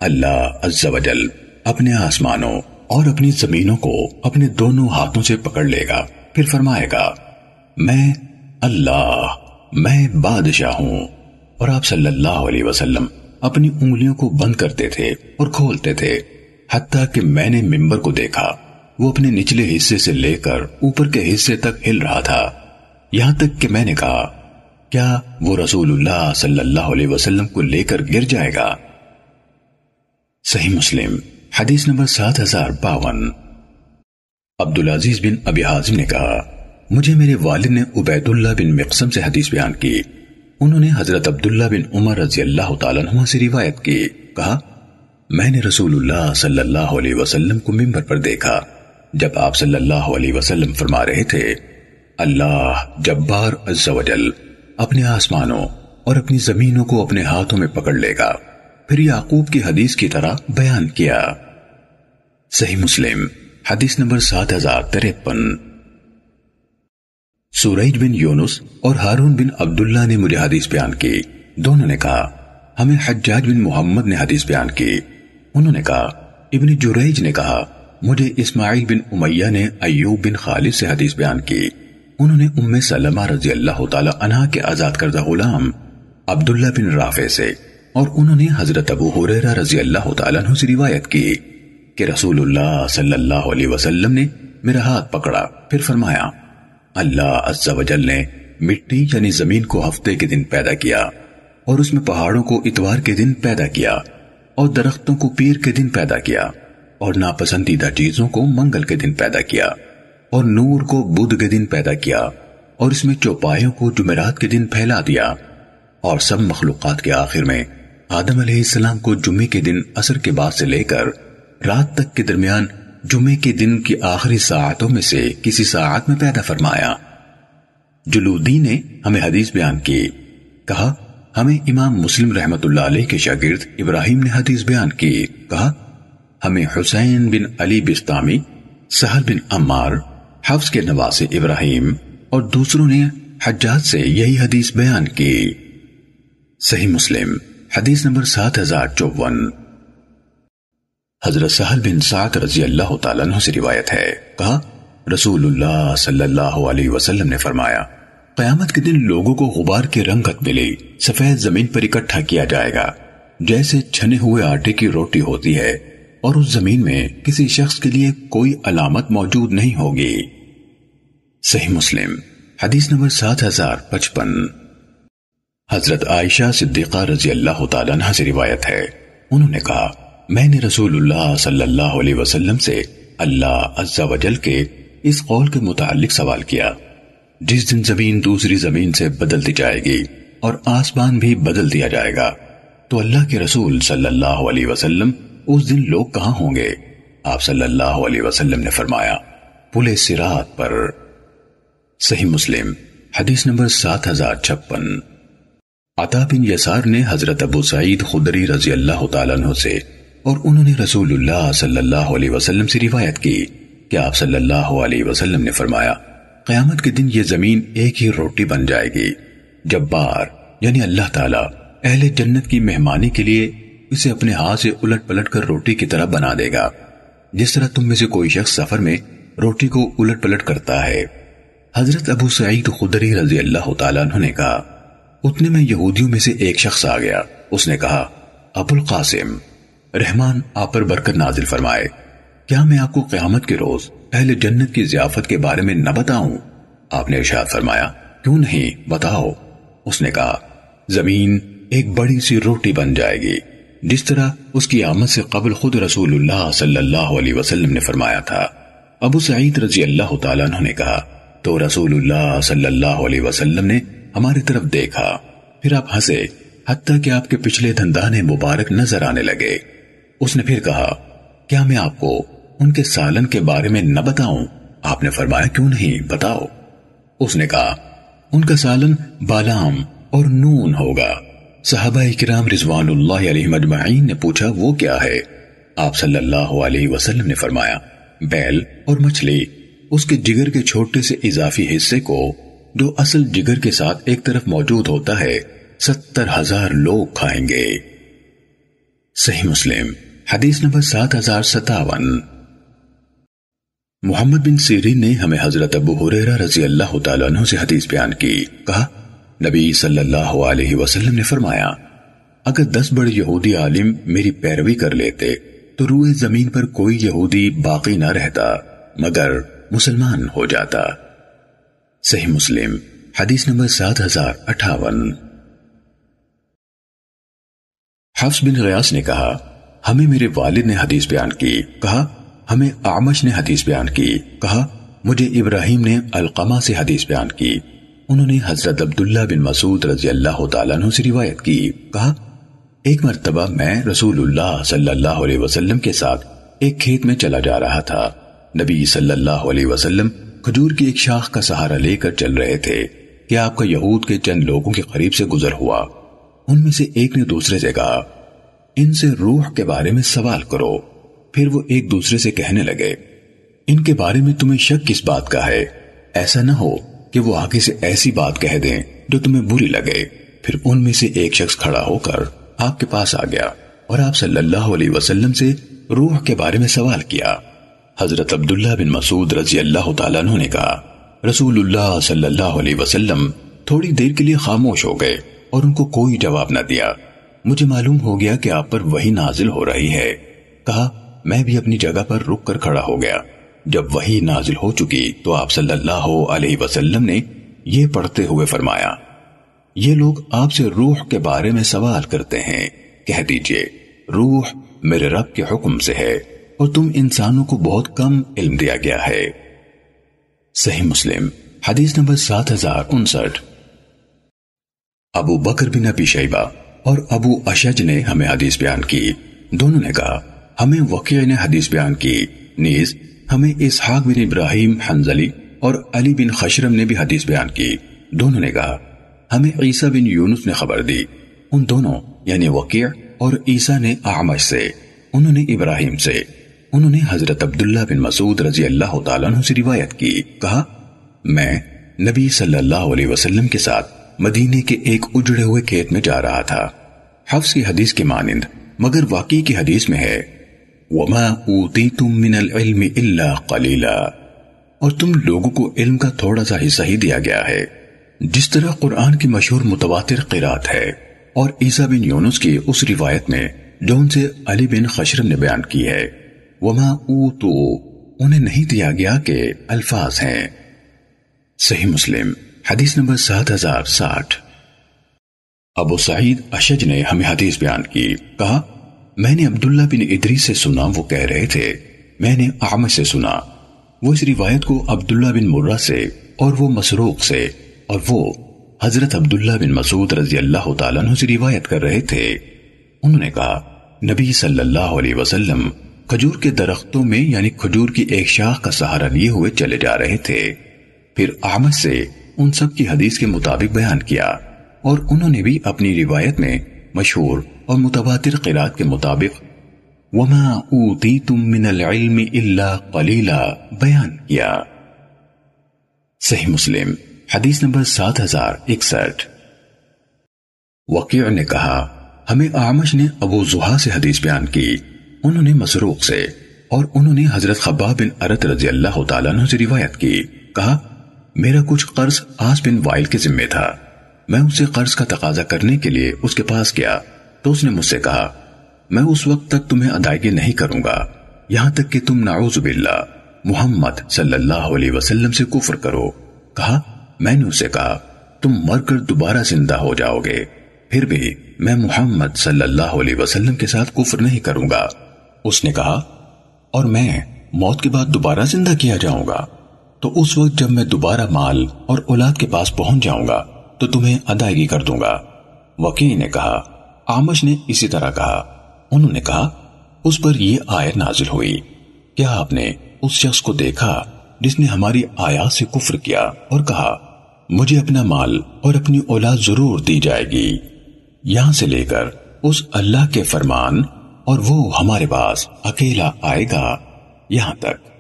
اللہ عز و جل اپنے آسمانوں اور اپنی زمینوں کو اپنے دونوں ہاتھوں سے پکڑ لے گا۔ پھر فرمائے گا، میں اللہ، میں بادشاہ ہوں اور آپ صلی اللہ علیہ وسلم اپنی انگلیوں کو بند کرتے تھے اور کھولتے تھے، حتیٰ کہ میں نے ممبر کو دیکھا۔ وہ اپنے نچلے حصے سے لے کر اوپر کے حصے تک ہل رہا تھا۔ یہاں تک کہ میں نے کہا، کیا وہ رسول اللہ صلی اللہ علیہ وسلم کو لے کر گر جائے گا؟ صحیح مسلم، حدیث نمبر سات ہزار باون۔ عبدالعزیز بن ابی حازم نے کہا، مجھے میرے والد نے عبید اللہ بن مقسم سے حدیث بیان کی۔ انہوں نے حضرت عبداللہ بن عمر رضی اللہ تعالیٰ عنہ سے روایت کی۔ کہا، میں نے رسول اللہ صلی اللہ علیہ وسلم کو ممبر پر دیکھا۔ جب آپ صلی اللہ علیہ وسلم فرما رہے تھے، اللہ جبار عز و جل اپنے آسمانوں اور اپنی زمینوں کو اپنے ہاتھوں میں پکڑ لے گا۔ پھر یعقوب کی حدیث کی طرح بیان کیا۔ صحیح مسلم، حدیث نمبر سات ہزار تریپن سورج بن یونس اور ہارون بن عبداللہ نے مجھے حدیث بیان کی۔ دونوں نے کہا، ہمیں حجاج بن محمد نے حدیث بیان کی۔ انہوں نے کہا، ابن جریج نے کہا، مجھے اسماعیل بن امیہ نے ایوب بن خالد سے حدیث بیان کی۔ انہوں نے ام سلمہ رضی اللہ تعالی عنہ کے آزاد کردہ غلام عبداللہ بن رافع سے اور انہوں نے حضرت ابو حریرہ رضی اللہ تعالیٰ عنہ سے روایت کی کہ رسول اللہ صلی اللہ علیہ وسلم نے میرا ہاتھ پکڑا۔ پھر فرمایا اللہ عز و جل نے مٹی یعنی زمین کو ہفتے کے دن پیدا کیا اور اس میں پہاڑوں کو اتوار کے دن پیدا کیا اور درختوں کو پیر کے دن پیدا کیا اور ناپسندیدہ چیزوں کو منگل کے دن پیدا کیا اور نور کو بدھ کے دن پیدا کیا اور اس میں چوپایوں کو جمعرات کے دن پھیلا دیا اور سب مخلوقات کے آخر میں آدم علیہ السلام کو جمعے کے دن اثر کے بعد سے لے کر رات تک کے درمیان جمعے کے دن کی آخری ساعتوں میں سے کسی ساعت میں پیدا فرمایا۔ جلودی نے ہمیں حدیث بیان کی۔ کہا، ہمیں امام مسلم رحمت اللہ علیہ کے شاگرد ابراہیم نے حدیث بیان کی۔ کہا، ہمیں حسین بن علی بستامی، سہل بن عمار، حفظ کے نواز ابراہیم اور دوسروں نے حجات سے یہی حدیث بیان کی۔ صحیح مسلم، حدیث نمبر سات ہزار چوون حضرت سہل بن سعد رضی اللہ تعالیٰ عنہ سے روایت ہے۔ کہا، رسول اللہ صلی اللہ علیہ وسلم نے فرمایا، قیامت کے دن لوگوں کو غبار کے رنگت ملی سفید زمین پر اکٹھا کیا جائے گا۔ جیسے چھنے ہوئے آٹے کی روٹی ہوتی ہے، اور اس زمین میں کسی شخص کے لیے کوئی علامت موجود نہیں ہوگی۔ صحیح مسلم، حدیث نمبر سات ہزار پچپن۔ حضرت عائشہ صدیقہ رضی اللہ تعالیٰ عنہ سے روایت ہے۔ انہوں نے کہا میں نے رسول اللہ صلی اللہ علیہ وسلم سے اللہ عز و جل کے اس قول کے متعلق سوال کیا۔ جس دن زمین دوسری زمین سے بدل دی جائے گی اور آسمان بھی بدل دیا جائے گا، تو اللہ کے رسول صلی اللہ علیہ وسلم اس دن لوگ کہاں ہوں گے؟ آپ صلی اللہ علیہ وسلم نے فرمایا، پلے سرات پر۔ صحیح مسلم، حدیث نمبر سات ہزار چھپن۔ عطا بن یسار نے حضرت ابو سعید خدری رضی اللہ تعالیٰ عنہ سے اور انہوں نے رسول اللہ صلی اللہ علیہ وسلم سے روایت کی کہ آپ صلی اللہ علیہ وسلم نے فرمایا، قیامت کے دن یہ زمین ایک ہی روٹی بن جائے گی۔ جب بار یعنی اللہ تعالیٰ، اہل جنت کی مہمانی کے لیے اسے اپنے ہاتھ سے الٹ پلٹ کر روٹی کی طرح بنا دے گا۔ جس طرح تم میں سے کوئی شخص سفر میں روٹی کو الٹ پلٹ کرتا ہے۔ حضرت ابو سعید خدری رضی اللہ تعالیٰ انہوں نے کہا، اتنے میں یہودیوں میں سے ایک شخص آ گیا۔ اس نے کہا، ابو القاسم۔ رحمان آپ پر برکت نازل فرمائے۔ کیا میں آپ کو قیامت کے روز اہل جنت کی ضیافت کے بارے میں نہ بتاؤں؟ آپ نے ارشاد فرمایا، کیوں نہیں؟ بتاؤ۔ اس نے کہا، زمین ایک بڑی سی روٹی بن جائے گی، جس طرح اس کی آمد سے قبل خود رسول اللہ صلی اللہ علیہ وسلم نے فرمایا تھا۔ ابو سعید رضی اللہ تعالیٰ عنہ نے کہا، تو رسول اللہ صلی اللہ علیہ وسلم نے ہماری طرف دیکھا۔ پھر آپ ہنسے، حتیٰ کہ آپ کے پچھلے دندانے مبارک نظر آنے لگے۔ اس نے پھر کہا، کیا میں آپ کو ان کے سالن کے بارے میں نہ بتاؤں؟ آپ نے فرمایا، کیوں نہیں؟ بتاؤ. اس نے کہا، ان کا سالن بالام اور نون ہوگا. صحابہ کرام رضوان اللہ علیہ مجمعین نے پوچھا، وہ کیا ہے؟ آپ صلی اللہ علیہ وسلم نے فرمایا، بیل اور مچھلی، اس کے جگر کے چھوٹے سے اضافی حصے کو جو اصل جگر کے ساتھ ایک طرف موجود ہوتا ہے، ستر ہزار لوگ کھائیں گے۔ صحیح مسلم۔ حدیث نمبر سات ہزار ستاون۔ محمد بن سیرین نے ہمیں حضرت ابو حریرہ رضی اللہ تعالیٰ عنہ سے حدیث بیان کی۔ کہا، نبی صلی اللہ علیہ وسلم نے فرمایا، اگر دس بڑے یہودی عالم میری پیروی کر لیتے، تو روئے زمین پر کوئی یہودی باقی نہ رہتا، مگر مسلمان ہو جاتا۔ صحیح مسلم، حدیث نمبر سات ہزار اٹھاون۔ حفظ بن غیاس نے کہا ہمیں میرے والد نے حدیث بیان کی، کہا، ہمیں آمش نے حدیث بیان کی، کہا، مجھے ابراہیم نے القمہ سے حدیث بیان کی۔ انہوں نے حضرت عبداللہ بن مسعود رضی اللہ تعالیٰ عنہ سے روایت کی، کہا، ایک مرتبہ میں رسول اللہ صلی اللہ علیہ وسلم کے ساتھ ایک کھیت میں چلا جا رہا تھا۔ نبی صلی اللہ علیہ وسلم کھجور کی ایک شاخ کا سہارا لے کر چل رہے تھے کہ آپ کا یہود کے چند لوگوں کے قریب سے گزر ہوا۔ ان میں سے ایک نے دوسرے سے کہا ان سے روح کے بارے میں سوال کرو۔ پھر وہ ایک دوسرے سے کہنے لگے، ان کے بارے میں تمہیں شک کس بات کا ہے؟ ایسا نہ ہو کہ وہ آگے سے ایسی بات کہہ دیں جو تمہیں بری لگے۔ پھر ان میں سے ایک شخص کھڑا ہو کر آپ کے پاس آ گیا اور آپ صلی اللہ علیہ وسلم سے روح کے بارے میں سوال کیا۔ حضرت عبداللہ بن مسعود رضی اللہ تعالیٰ عنہ نے کہا، رسول اللہ صلی اللہ علیہ وسلم تھوڑی دیر کے لیے خاموش ہو گئے اور ان کو کوئی جواب نہ دیا۔ مجھے معلوم ہو گیا کہ آپ پر وہی نازل ہو رہی ہے۔ کہا، میں بھی اپنی جگہ پر رک کر کھڑا ہو گیا۔ جب وہی نازل ہو چکی تو آپ صلی اللہ علیہ وسلم نے یہ پڑھتے ہوئے فرمایا، یہ لوگ آپ سے روح کے بارے میں سوال کرتے ہیں۔ کہہ دیجیے، روح میرے رب کے حکم سے ہے اور تم انسانوں کو بہت کم علم دیا گیا ہے۔ صحیح مسلم، حدیث نمبر سات ہزار انسٹھ۔ ابو بکر بن ابی شیبہ۔ اور ابو اشج نے ہمیں حدیث بیان کی۔ دونوں نے کہا، ہمیں وقیع نے حدیث بیان کی۔ نیز، ہمیں اسحاق بن ابراہیم حنزلی اور علی بن خشرم نے بھی حدیث بیان کی۔ دونوں نے کہا، ہمیں عیسیٰ بن یونس نے خبر دی۔ ان دونوں یعنی وقیع اور عیسیٰ نے اعمش سے، انہوں نے ابراہیم سے۔ انہوں نے حضرت عبداللہ بن مسعود رضی اللہ تعالیٰ عنہ سے روایت کی۔ کہا، میں نبی صلی اللہ علیہ وسلم کے ساتھ مدینے کے ایک اجڑے ہوئے کھیت میں جا رہا تھا۔ حفظ کی حدیث کے مانند، مگر واقعی کی حدیث میں ہے، وَمَا أُوتِيتُم مِّنَ الْعِلْمِ إِلَّا قَلِيلًا۔ اور تم لوگوں کو علم کا تھوڑا سا حصہ ہی دیا گیا ہے۔ جس طرح قرآن کی مشہور متواتر قرآت ہے، اور عیسیٰ بن یونس کی اس روایت میں جو ان سے علی بن خشرم نے بیان کی ہے۔ وَمَا أُوتُوا، انہیں نہیں دیا گیا کہ الفاظ ہیں۔ صحیح مسلم۔ 1400 حدیث نمبر سات ہزار ساٹھ۔ ابو سعید اشج نے ہمیں حدیث بیان کی، کہا، میں نے عبداللہ بن ادری سے سنا، وہ کہہ رہے تھے، میں نے اعمش سے سنا۔ وہ اس روایت کو عبداللہ بن مرہ سے اور وہ مسروق سے اور وہ حضرت عبداللہ بن مسعود رضی اللہ تعالیٰ عنہ سے روایت کر رہے تھے۔ انہوں نے کہا، نبی صلی اللہ علیہ وسلم کھجور کے درختوں میں یعنی کھجور کی ایک شاخ کا سہارا لیے ہوئے چلے جا رہے تھے۔ پھر احمد سے ان سب کی حدیث کے مطابق بیان کیا اور انہوں نے بھی اپنی روایت میں مشہور اور متواتر قرآت کے مطابق وما اوتیتم من العلم الا قلیلا بیان کیا۔ صحیح مسلم، حدیث نمبر سات ہزار اکسٹھ۔ وقیع نے کہا، ہمیں آمش نے ابو زحا سے حدیث بیان کی۔ انہوں نے مسروق سے اور انہوں نے حضرت خباب بن عرت رضی اللہ تعالیٰ عنہ سے روایت کی۔ کہا میرا کچھ قرض آس بن وائل کے ذمہ تھا۔ میں اسے قرض کا تقاضا کرنے کے لیے اس کے پاس گیا۔ تو اس نے مجھ سے کہا، میں اس وقت تک تمہیں ادائیگی نہیں کروں گا۔ یہاں تک کہ تم نعوذ باللہ، محمد صلی اللہ علیہ وسلم سے کفر کرو۔ کہا، میں نے اسے کہا، تم مر کر دوبارہ زندہ ہو جاؤ گے۔ پھر بھی میں محمد صلی اللہ علیہ وسلم کے ساتھ کفر نہیں کروں گا۔ اس نے کہا، اور میں موت کے بعد دوبارہ زندہ کیا جاؤں گا؟ تو اس وقت جب میں دوبارہ مال اور اولاد کے پاس پہنچ جاؤں گا تو تمہیں ادائیگی کر دوں گا۔ وکیل نے کہا، آمش نے اسی طرح کہا۔ انہوں نے کہا، اس پر یہ آیت نازل ہوئی۔ کیا آپ نے اس شخص کو دیکھا جس نے ہماری آیات سے کفر کیا اور کہا، مجھے اپنا مال اور اپنی اولاد ضرور دی جائے گی۔ یہاں سے لے کر اس اللہ کے فرمان اور وہ ہمارے پاس اکیلا آئے گا۔ یہاں تک۔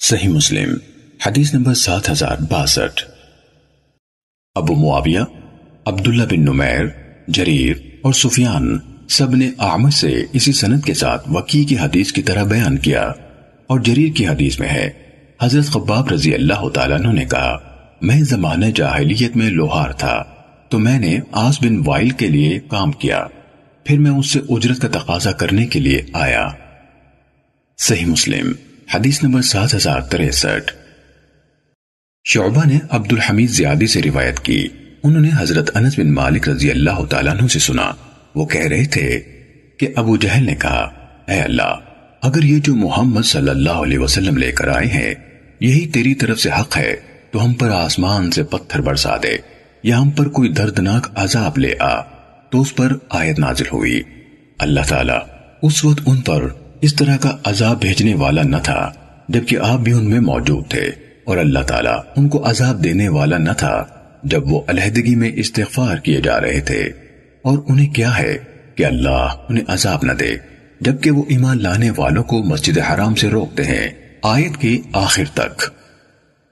صحیح مسلم، حدیث نمبر سات ہزار باسٹھ۔ ابو معاویہ، عبداللہ بن نمیر، جریر اور سفیان سب نے آمد سے اسی سنت کے ساتھ وقی کی حدیث کی طرح بیان کیا اور جریر کی حدیث میں ہے، حضرت خباب رضی اللہ تعالیٰ نے کہا، میں زمانہ جاہلیت میں لوہار تھا، تو میں نے آس بن وائل کے لیے کام کیا، پھر میں اس سے اجرت کا تقاضا کرنے کے لیے آیا۔ صحیح مسلم حدیث نمبر سات ہزار تریسٹھ۔ شعبہ نے عبد الحمید زیادی سے روایت کی۔ انہوں نے حضرت انس بن مالک رضی اللہ تعالیٰ عنہ سے سنا۔ وہ کہہ رہے تھے کہ ابو جہل نے کہا، اے اللہ، اگر یہ جو محمد صلی اللہ علیہ وسلم لے کر آئے ہیں، یہی تیری طرف سے حق ہے، تو ہم پر آسمان سے پتھر برسا دے۔ یا ہم پر کوئی دردناک عذاب لے آ۔ تو اس پر آیت نازل ہوئی۔ اللہ تعالیٰ اس وقت ان پر اس طرح کا عذاب بھیجنے والا نہ تھا، جبکہ آپ بھی ان میں موجود تھے، اور اللہ تعالیٰ ان کو عذاب دینے والا نہ تھا جب وہ علیحدگی میں استغفار کیے جا رہے تھے۔ اور انہیں کیا ہے کہ اللہ انہیں عذاب نہ دے، جبکہ وہ ایمان لانے والوں کو مسجد حرام سے روکتے ہیں۔ آیت کی آخر تک۔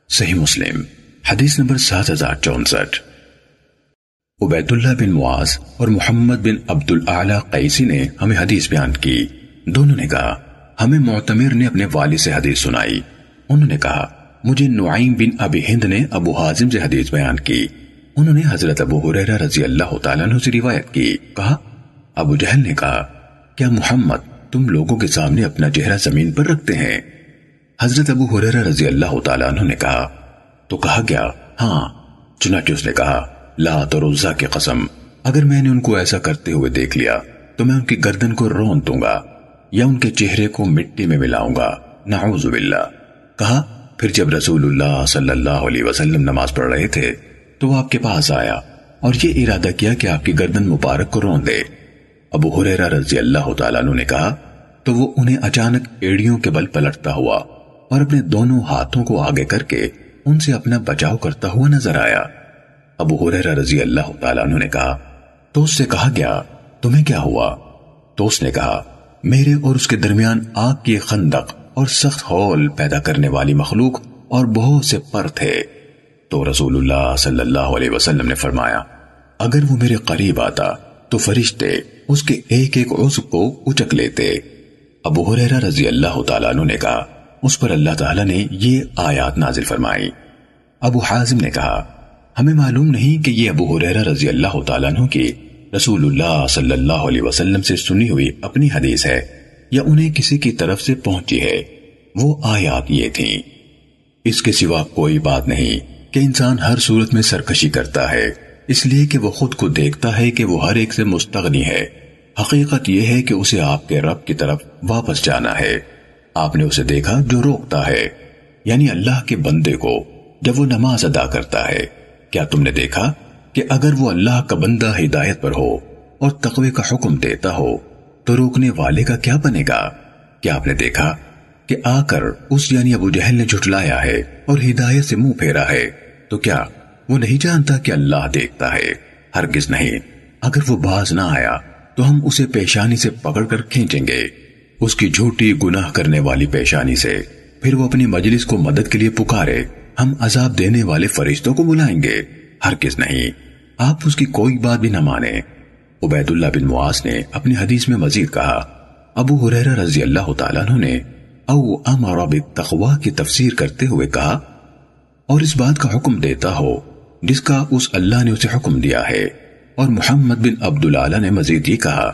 صحیح مسلم، حدیث نمبر سات ہزار چونسٹھ۔ عبید اللہ بن معاذ اور محمد بن عبد العلی قیسی نے ہمیں حدیث بیان کی۔ دونوں نے کہا، ہمیں معتمر نے اپنے والد سے حدیث سنائی۔ انہوں نے کہا، مجھے نعیم بن ابی ہند نے ابو حازم سے حدیث بیان کی۔ انہوں نے حضرت ابو حریرہ رضی اللہ تعالیٰ عنہ سے روایت کی۔ کہا، ابو جہل نے کہا، کیا محمد تم لوگوں کے سامنے اپنا چہرہ زمین پر رکھتے ہیں؟ حضرت ابو حریرہ رضی اللہ تعالیٰ عنہ نے کہا، تو کہا گیا ہاں۔ چنانچہ اس نے کہا لات اور عزا کی قسم، اگر میں نے ان کو ایسا کرتے ہوئے دیکھ لیا، تو میں ان کی گردن کو رون دوں گا۔ یا ان کے چہرے کو مٹی میں ملاؤں گا۔ نعوذ باللہ۔ کہا، پھر جب رسول اللہ صلی اللہ علیہ وسلم نماز پڑھ رہے تھے، تو وہ آپ کے پاس آیا اور یہ ارادہ کیا کہ آپ کی گردن مبارک کو رون دے۔ ابو حریرہ رضی اللہ تعالیٰ عنہ نے کہا، تو وہ انہیں اچانک ایڑیوں کے بل پلٹتا ہوا اور اپنے دونوں ہاتھوں کو آگے کر کے ان سے اپنا بچاؤ کرتا ہوا نظر آیا۔ ابو حریرہ رضی اللہ تعالیٰ عنہ نے کہا، تو اس سے کہا گیا، تمہیں کیا ہوا؟ تو اس نے کہا میرے اور اس کے درمیان آگ کی خندق اور سخت ہول پیدا کرنے والی مخلوق اور بہت سے پر تھے۔ تو رسول اللہ صلی اللہ علیہ وسلم نے فرمایا، اگر وہ میرے قریب آتا، تو فرشتے اس کے ایک ایک عضو کو اچک لیتے۔ ابو حریرہ رضی اللہ تعالیٰ عنہ نے کہا، اس پر اللہ تعالیٰ نے یہ آیات نازل فرمائی۔ ابو حازم نے کہا، ہمیں معلوم نہیں کہ یہ ابو حریرہ رضی اللہ تعالیٰ عنہ کی رسول اللہ صلی اللہ علیہ وسلم سے سنی ہوئی اپنی حدیث ہے یا انہیں کسی کی طرف سے پہنچی ہے، وہ آیات یہ تھیں۔ اس کے سوا کوئی بات نہیں کہ انسان ہر صورت میں سرکشی کرتا ہے، اس لیے کہ وہ خود کو دیکھتا ہے کہ وہ ہر ایک سے مستغنی ہے۔ حقیقت یہ ہے کہ اسے آپ کے رب کی طرف واپس جانا ہے۔ آپ نے اسے دیکھا جو روکتا ہے یعنی اللہ کے بندے کو، جب وہ نماز ادا کرتا ہے۔ کیا تم نے دیکھا؟ کہ اگر وہ اللہ کا بندہ ہدایت پر ہو اور تقوی کا حکم دیتا ہو، تو روکنے والے کا کیا بنے گا؟ کیا آپ نے دیکھا کہ آ کر اس یعنی ابو جہل نے جھٹلایا ہے اور ہدایت سے منہ پھیرا ہے؟ تو کیا وہ نہیں جانتا کہ اللہ دیکھتا ہے؟ ہرگز نہیں۔ اگر وہ باز نہ آیا، تو ہم اسے پیشانی سے پکڑ کر کھینچیں گے۔ اس کی جھوٹی گناہ کرنے والی پیشانی سے پھر وہ اپنی مجلس کو مدد کے لیے پکارے۔ ہم عذاب دینے والے فرشتوں کو بلائیں گے۔ ہرگز نہیں۔ آپ اس کی کوئی بات بھی نہ مانے عبید اللہ بن معاذ نے اپنی حدیث میں مزید کہا، ابو حریرہ رضی اللہ تعالیٰ نے او امر بالتقوی کی تفسیر کرتے ہوئے کہا، اور اس بات کا حکم دیتا ہو جس کا اس اللہ نے اسے حکم دیا ہے۔ اور محمد بن عبداللہ نے مزید یہ کہا،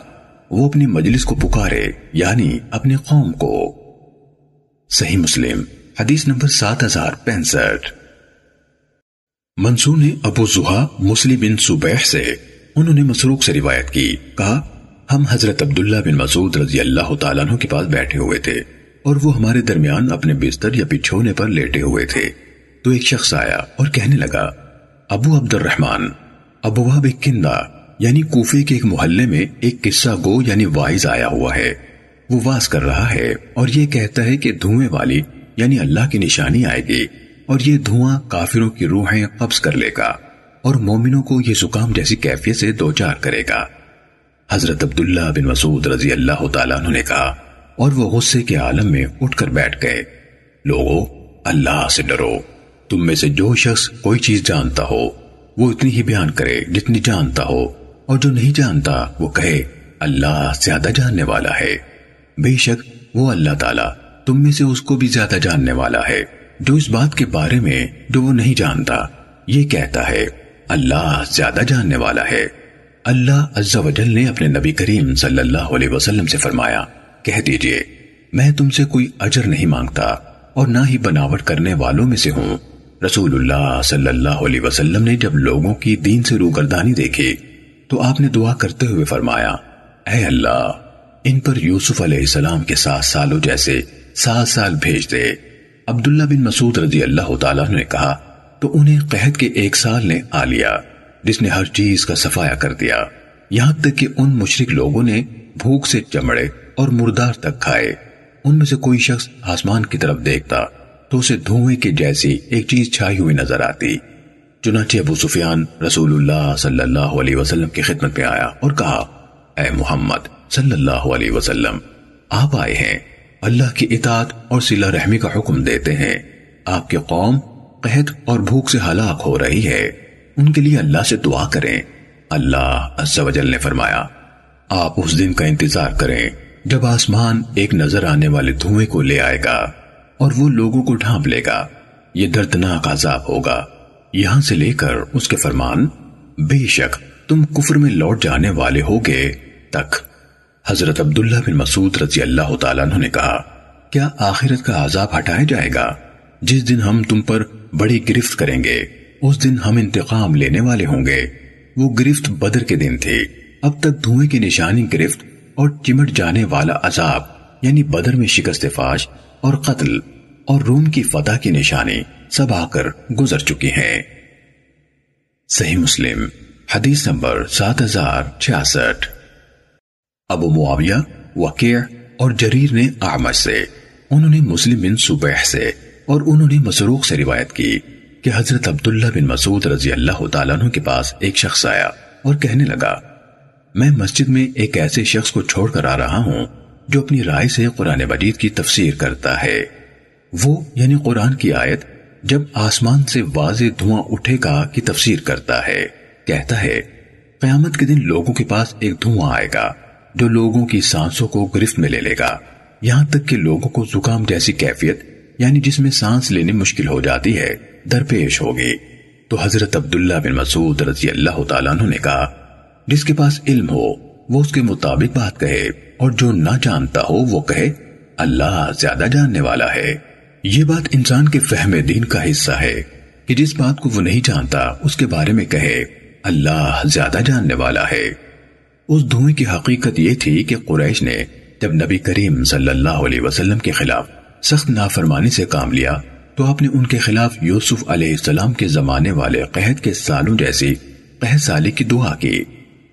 وہ اپنی مجلس کو پکارے یعنی اپنی قوم کو۔ صحیح مسلم، حدیث نمبر سات ہزار پینسٹھ۔ منصور نے ابو زحا مسلم بن صبح سے انہوں نے مسروق سے روایت کی، کہا، ہم حضرت عبداللہ بن مسعود رضی اللہ تعالیٰ عنہ کے پاس بیٹھے ہوئے تھے اور وہ ہمارے درمیان اپنے بستر یا پچھونے پر لیٹے ہوئے تھے۔ تو ایک شخص آیا اور کہنے لگا، ابو عبد الرحمن ابو واب کندہ یعنی کوفے کے ایک محلے میں ایک قصہ گو یعنی وائز آیا ہوا ہے۔ وہ واز کر رہا ہے اور یہ کہتا ہے کہ دھوئے والی یعنی اللہ کی نشانی آئے گی۔ اور یہ دھواں کافروں کی روحیں قبض کر لے گا اور مومنوں کو یہ زکام جیسی کیفیت سے دوچار کرے گا۔ حضرت عبداللہ بن مسعود رضی اللہ تعالیٰ عنہ نے کہا، اور وہ غصے کے عالم میں اٹھ کر بیٹھ گئے۔ لوگو، اللہ سے ڈرو۔ تم میں سے جو شخص کوئی چیز جانتا ہو، وہ اتنی ہی بیان کرے جتنی جانتا ہو۔ اور جو نہیں جانتا، وہ کہے، اللہ زیادہ جاننے والا ہے۔ بے شک، وہ اللہ تعالیٰ، تم میں سے اس کو بھی زیادہ جاننے والا ہے۔ جو اس بات کے بارے میں جو وہ نہیں جانتا۔ یہ کہتا ہے، اللہ زیادہ جاننے والا ہے۔ اللہ عز و جل نے اپنے نبی کریم صلی اللہ علیہ وسلم سے فرمایا، کہہ دیجیے، میں تم سے کوئی اجر نہیں مانگتا اور نہ ہی بناوٹ کرنے والوں میں سے ہوں۔ رسول اللہ صلی اللہ علیہ وسلم نے جب لوگوں کی دین سے روگردانی دیکھی، تو آپ نے دعا کرتے ہوئے فرمایا، اے اللہ، ان پر یوسف علیہ السلام کے سات سالوں جیسے سات سال بھیج دے۔ عبداللہ بن مسعود رضی اللہ تعالیٰ نے کہا، تو انہیں قہد کے ایک سال نے آ لیا، جس نے ہر چیز کا صفایا کر دیا۔ یہاں تک کہ ان مشرک لوگوں نے بھوک سے چمڑے اور مردار تک کھائے۔ ان میں سے کوئی شخص آسمان کی طرف دیکھتا، تو اسے دھوئے کے جیسی ایک چیز چھائی ہوئی نظر آتی۔ چنانچہ ابو سفیان رسول اللہ صلی اللہ علیہ وسلم کی خدمت میں آیا اور کہا، اے محمد صلی اللہ علیہ وسلم، آپ آئے ہیں۔ اللہ کی اطاعت اور صلہ رحمی کا حکم دیتے ہیں۔ آپ کے قوم قحط اور بھوک سے ہلاک ہو رہی ہے۔ ان کے لیے اللہ سے دعا کریں۔ اللہ عز و جل نے فرمایا، آپ اس دن کا انتظار کریں جب آسمان ایک نظر آنے والے دھوئے کو لے آئے گا اور وہ لوگوں کو ڈھانپ لے گا۔ یہ دردناک عذاب ہوگا۔ یہاں سے لے کر اس کے فرمان، بے شک تم کفر میں لوٹ جانے والے ہوگے، تک۔ حضرت عبداللہ بن مسعود رضی اللہ تعالیٰ نے کہا، کیا آخرت کا عذاب ہٹایا جائے گا؟ جس دن ہم تم پر بڑی گرفت کریں گے، اس دن ہم انتقام لینے والے ہوں گے۔ وہ گرفت بدر کے دن تھی اب تک دھوئے کی نشانی گرفت اور چمٹ جانے والا عذاب یعنی بدر میں شکست فاش اور قتل اور روم کی فتح کی نشانی سب آ کر گزر چکی ہیں۔ صحیح مسلم، حدیث نمبر سات ہزار چھیاسٹھ۔ ابو معاویہ وقیع اور جریر نے آمد سے، انہوں نے مسلم بن صبح سے، اور انہوں نے مسروق سے روایت کی کہ حضرت عبداللہ بن مسعود رضی اللہ تعالیٰ عنہ کے پاس ایک شخص آیا اور کہنے لگا، میں مسجد میں ایک ایسے شخص کو چھوڑ کر آ رہا ہوں جو اپنی رائے سے قرآن مجید کی تفسیر کرتا ہے۔ وہ یعنی قرآن کی آیت، جب آسمان سے واضح دھواں اٹھے گا کی تفسیر کرتا ہے، کہتا ہے، قیامت کے دن لوگوں کے پاس ایک دھواں آئے گا۔ جو لوگوں کی سانسوں کو گرفت میں لے لے گا۔ یہاں تک کہ لوگوں کو زکام جیسی کیفیت یعنی جس میں سانس لینے مشکل ہو جاتی ہے، درپیش ہوگی۔ تو حضرت عبداللہ بن مسعود رضی اللہ تعالیٰ نے کہا، جس کے پاس علم ہو، وہ اس کے مطابق بات کہے، اور جو نہ جانتا ہو، وہ کہے، اللہ زیادہ جاننے والا ہے۔ یہ بات انسان کے فہم دین کا حصہ ہے کہ جس بات کو وہ نہیں جانتا، اس کے بارے میں کہے، اللہ زیادہ جاننے والا ہے۔ اس دھوئیں کی حقیقت یہ تھی کہ قریش نے جب نبی کریم صلی اللہ علیہ وسلم کے خلاف سخت نافرمانی سے کام لیا تو آپ نے ان کے خلاف یوسف علیہ السلام کے زمانے والے قحط کے سالوں جیسی قحط سالی کی دعا کی۔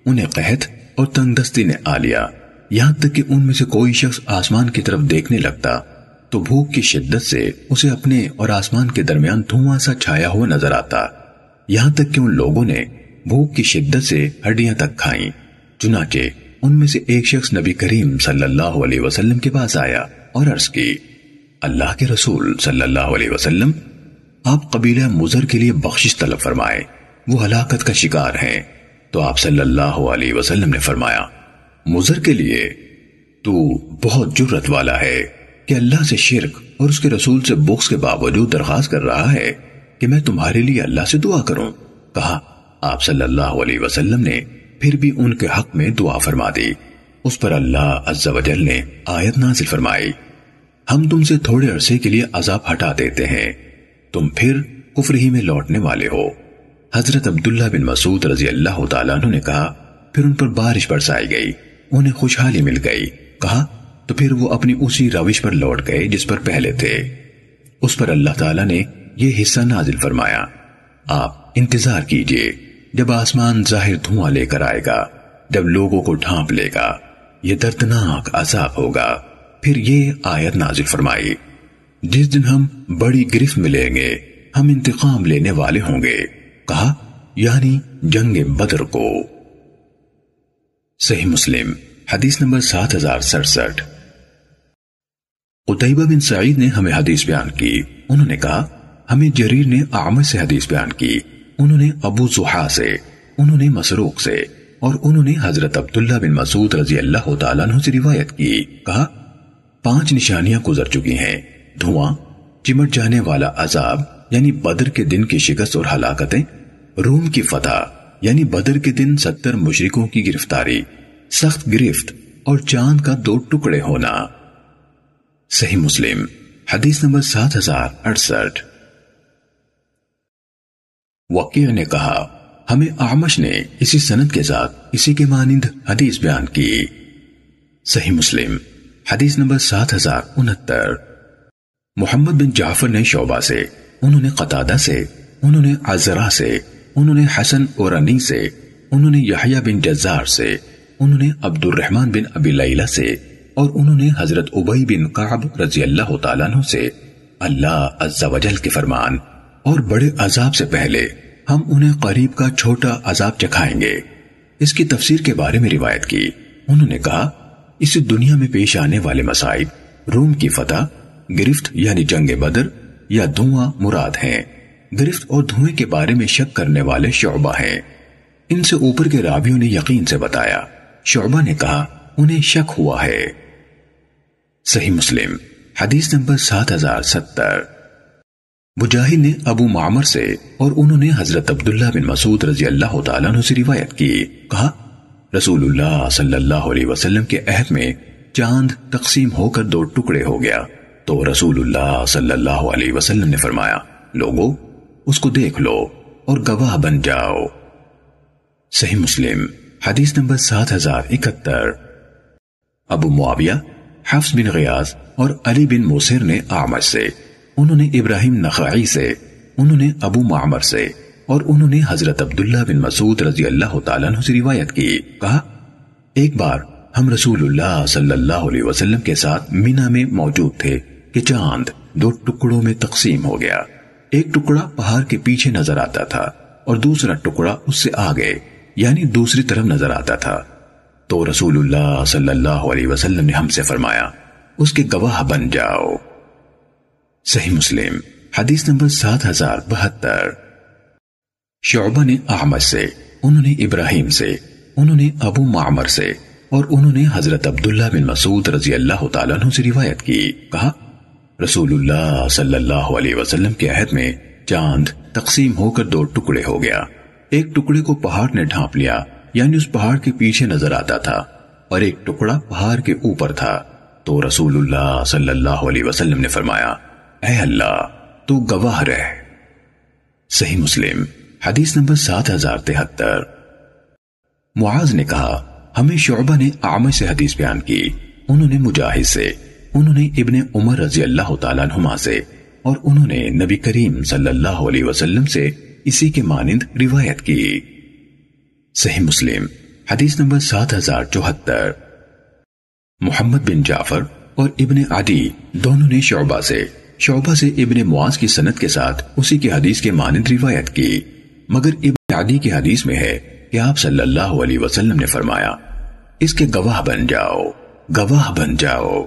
انہیں قحط اور تنگ دستی نے آ لیا۔ یہاں تک کہ ان میں سے کوئی شخص آسمان کی طرف دیکھنے لگتا تو بھوک کی شدت سے اسے اپنے اور آسمان کے درمیان دھواں سا چھایا ہوا نظر آتا۔ یہاں تک کہ ان لوگوں نے بھوک کی شدت سے ہڈیاں تک کھائیں۔ چنانچہ ان میں سے ایک شخص نبی کریم صلی اللہ علیہ وسلم کے پاس آیا اور عرض کی، اللہ کے رسول صلی اللہ علیہ وسلم، آپ قبیلہ مزر کے لیے بخشش طلب فرمائے، وہ ہلاکت کا شکار ہیں۔ تو آپ صلی اللہ علیہ وسلم نے فرمایا مزر کے لیے تو بہت جرت والا ہے کہ اللہ سے شرک اور اس کے رسول سے بخص کے باوجود درخواست کر رہا ہے کہ میں تمہارے لیے اللہ سے دعا کروں۔ کہا، آپ صلی اللہ علیہ وسلم نے پھر بھی ان کے حق میں دعا فرما دی۔ اس پر اللہ عز و جل نے آیت نازل فرمائی۔ ہم تم سے تھوڑے عرصے کے لیے عذاب ہٹا دیتے ہیں۔ تم پھر کفر ہی میں لوٹنے والے ہو۔ حضرت عبداللہ بن مسعود رضی اللہ تعالیٰ عنہ نے کہا، پھر ان پر بارش برسائی گئی۔ انہیں خوشحالی مل گئی۔ کہا، تو پھر وہ اپنی اسی روش پر لوٹ گئے جس پر پہلے تھے۔ اس پر اللہ تعالیٰ نے یہ حصہ نازل فرمایا۔ آپ انتظار کیجیے۔ جب آسمان ظاہر دھواں لے کر آئے گا، جب لوگوں کو ڈھانپ لے گا، یہ دردناک عذاب ہوگا۔ پھر یہ آیت نازل فرمائی، جس دن ہم بڑی گرفت ملیں گے، ہم انتقام لینے والے ہوں گے۔ کہا یعنی جنگ بدر کو۔ صحیح مسلم، حدیث نمبر سات ہزار سڑسٹھ۔ قطعبہ بن سعید نے ہمیں حدیث بیان کی۔ انہوں نے کہا، ہمیں جریر نے عامر سے حدیث بیان کی۔ انہوں نے ابو زحا سے، انہوں نے مسروق سے، اور انہوں نے حضرت عبداللہ بن مسعود رضی اللہ تعالیٰ عنہ سے روایت کی۔ کہا، پانچ نشانیاں گزر چکی ہیں۔ دھواں، چمٹ جانے والا عذاب یعنی بدر کے دن کی شکست اور ہلاکتیں۔ روم کی فتح یعنی بدر کے دن ستر مشرکوں کی گرفتاری۔ سخت گرفت اور چاند کا دو ٹکڑے ہونا۔ صحیح مسلم، حدیث نمبر سات ہزار اڑسٹھ۔ وقیع نے کہا، ہمیں آمش نے اسی سند کے ساتھ اسی کے مانند حدیث بیان کی۔ صحیح مسلم، حدیث نمبر سات ہزار انہتر۔ محمد بن جعفر نے شعبہ سے، انہوں نے قطادہ سے، انہوں نے عزرہ سے، انہوں نے حسن اورانی سے، انہوں نے یحییٰ بن جزار سے، انہوں نے عبد الرحمن بن ابی لیلہ سے، اور انہوں نے حضرت عبی بن قعب رضی اللہ تعالیٰ عنہ سے۔ اللہ عز و جل کے فرمان اور بڑے عذاب سے پہلے ہم انہیں قریب کا چھوٹا عذاب چکھائیں گے۔ اس کی تفسیر کے بارے میں روایت کی۔ انہوں نے کہا اس دنیا میں پیش آنے والے مسائب روم کی فتح، گرفت یعنی جنگ بدر، یا دھواں مراد ہیں۔ گرفت اور دھوئیں کے بارے میں شک کرنے والے شعبہ ہیں۔ ان سے اوپر کے رابیوں نے یقین سے بتایا۔ شعبہ نے کہا، انہیں شک ہوا ہے۔ صحیح مسلم، حدیث نمبر سات ہزار ستر۔ مجاہد نے ابو معمر سے اور انہوں نے حضرت عبداللہ بن مسعود رضی اللہ تعالیٰ عنہ سے روایت کی۔ کہا رسول اللہ صلی اللہ علیہ وسلم کے عہد میں چاند تقسیم ہو کر دو ٹکڑے ہو گیا۔ تو رسول اللہ صلی اللہ علیہ وسلم نے فرمایا، لوگو، اس کو دیکھ لو اور گواہ بن جاؤ۔ صحیح مسلم، حدیث نمبر سات ہزار اکہتر۔ ابو معاویہ، حفظ بن غیاز اور علی بن موسر نے آمد سے انہوں نے ابراہیم نخعی سے، انہوں نے ابو معمر سے، اور انہوں نے حضرت عبداللہ بن مسعود رضی اللہ تعالیٰ عنہ سے روایت کی۔ کہا، ایک بار ہم رسول اللہ صلی اللہ علیہ وسلم کے ساتھ مینا میں موجود تھے کہ چاند دو ٹکڑوں میں تقسیم ہو گیا۔ ایک ٹکڑا پہاڑ کے پیچھے نظر آتا تھا اور دوسرا ٹکڑا اس سے آگے یعنی دوسری طرف نظر آتا تھا۔ تو رسول اللہ صلی اللہ علیہ وسلم نے ہم سے فرمایا، اس کے گواہ بن جاؤ۔ صحیح مسلم، حدیث نمبر سات ہزار بہتر۔ شعبہ نے احمد سے، انہوں نے ابراہیم سے، انہوں نے ابو معمر سے، اور انہوں نے حضرت عبداللہ بن مسعود رضی اللہ تعالیٰ عنہ سے روایت کی۔ کہا، رسول اللہ صلی اللہ علیہ وسلم کے عہد میں چاند تقسیم ہو کر دو ٹکڑے ہو گیا۔ ایک ٹکڑے کو پہاڑ نے ڈھانپ لیا یعنی اس پہاڑ کے پیچھے نظر آتا تھا، اور ایک ٹکڑا پہاڑ کے اوپر تھا۔ تو رسول اللہ صلی اللہ علیہ وسلم نے فرمایا اے اللہ، تو گواہ رہ۔ صحیح مسلم، حدیث نمبر سات ہزار تہتر۔ معاذ نے کہا، ہمیں شعبہ نے عامر سے حدیث بیان کی۔ انہوں نے مجاہد سے، انہوں نے ابن عمر رضی اللہ تعالیٰ عنہما سے، اور انہوں نے نبی کریم صلی اللہ علیہ وسلم سے اسی کے مانند روایت کی۔ صحیح مسلم، حدیث نمبر سات ہزار چوہتر۔ محمد بن جعفر اور ابن عدی دونوں نے شعبہ سے شعبہ سے ابن معاذ کی سنت کے ساتھ اسی کی حدیث کے مانند روایت کی۔ مگر ابن عدی کی حدیث میں ہے کہ آپ صلی اللہ علیہ وسلم نے فرمایا، اس کے گواہ بن جاؤ، گواہ بن جاؤ۔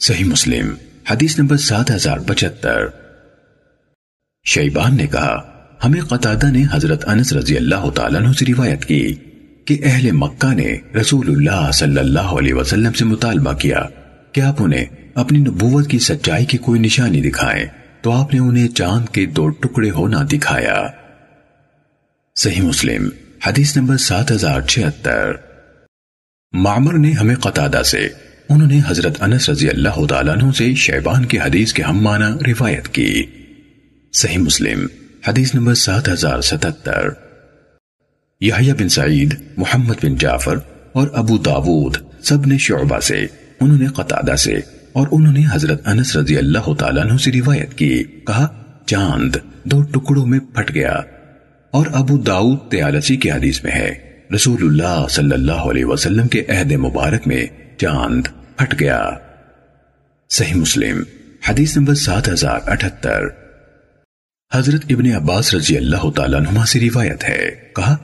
صحیح مسلم، حدیث نمبر سات ہزار پچہتر۔ شیبان نے کہا، ہمیں قطادہ نے حضرت انس رضی اللہ تعالیٰ عنہ سے روایت کی کہ اہل مکہ نے رسول اللہ صلی اللہ علیہ وسلم سے مطالبہ کیا کہ آپ انہیں اپنی نبوت کی سچائی کی کوئی نشانی دکھائیں تو آپ نے انہیں چاند کے دو ٹکڑے ہونا دکھایا۔ صحیح مسلم، حدیث نمبر سات ہزار چھہتر۔ معمر نے ہمیں قطادہ سے، انہوں نے حضرت انس رضی اللہ تعالیٰ عنہ سے شیبان کی حدیث کے ہم معنی روایت کی۔ صحیح مسلم، حدیث نمبر سات ہزار ستتر یحییٰ بن سعید، محمد بن جعفر اور ابو داود سب نے شعبہ سے، انہوں نے قطادہ سے۔ اور انہوں نے حضرت انس رضی اللہ تعالیٰ عنہ سے روایت کی، کہا، چاند دو ٹکڑوں میں پھٹ گیا۔ اور ابو داؤد تیالسی کی حدیث میں ہے، رسول اللہ صلی اللہ علیہ وسلم کے عہد مبارک میں چاند پھٹ گیا۔ صحیح مسلم، حدیث نمبر سات ہزار اٹھتر حضرت ابن عباس رضی اللہ تعالیٰ عنہ سے روایت ہے، کہا،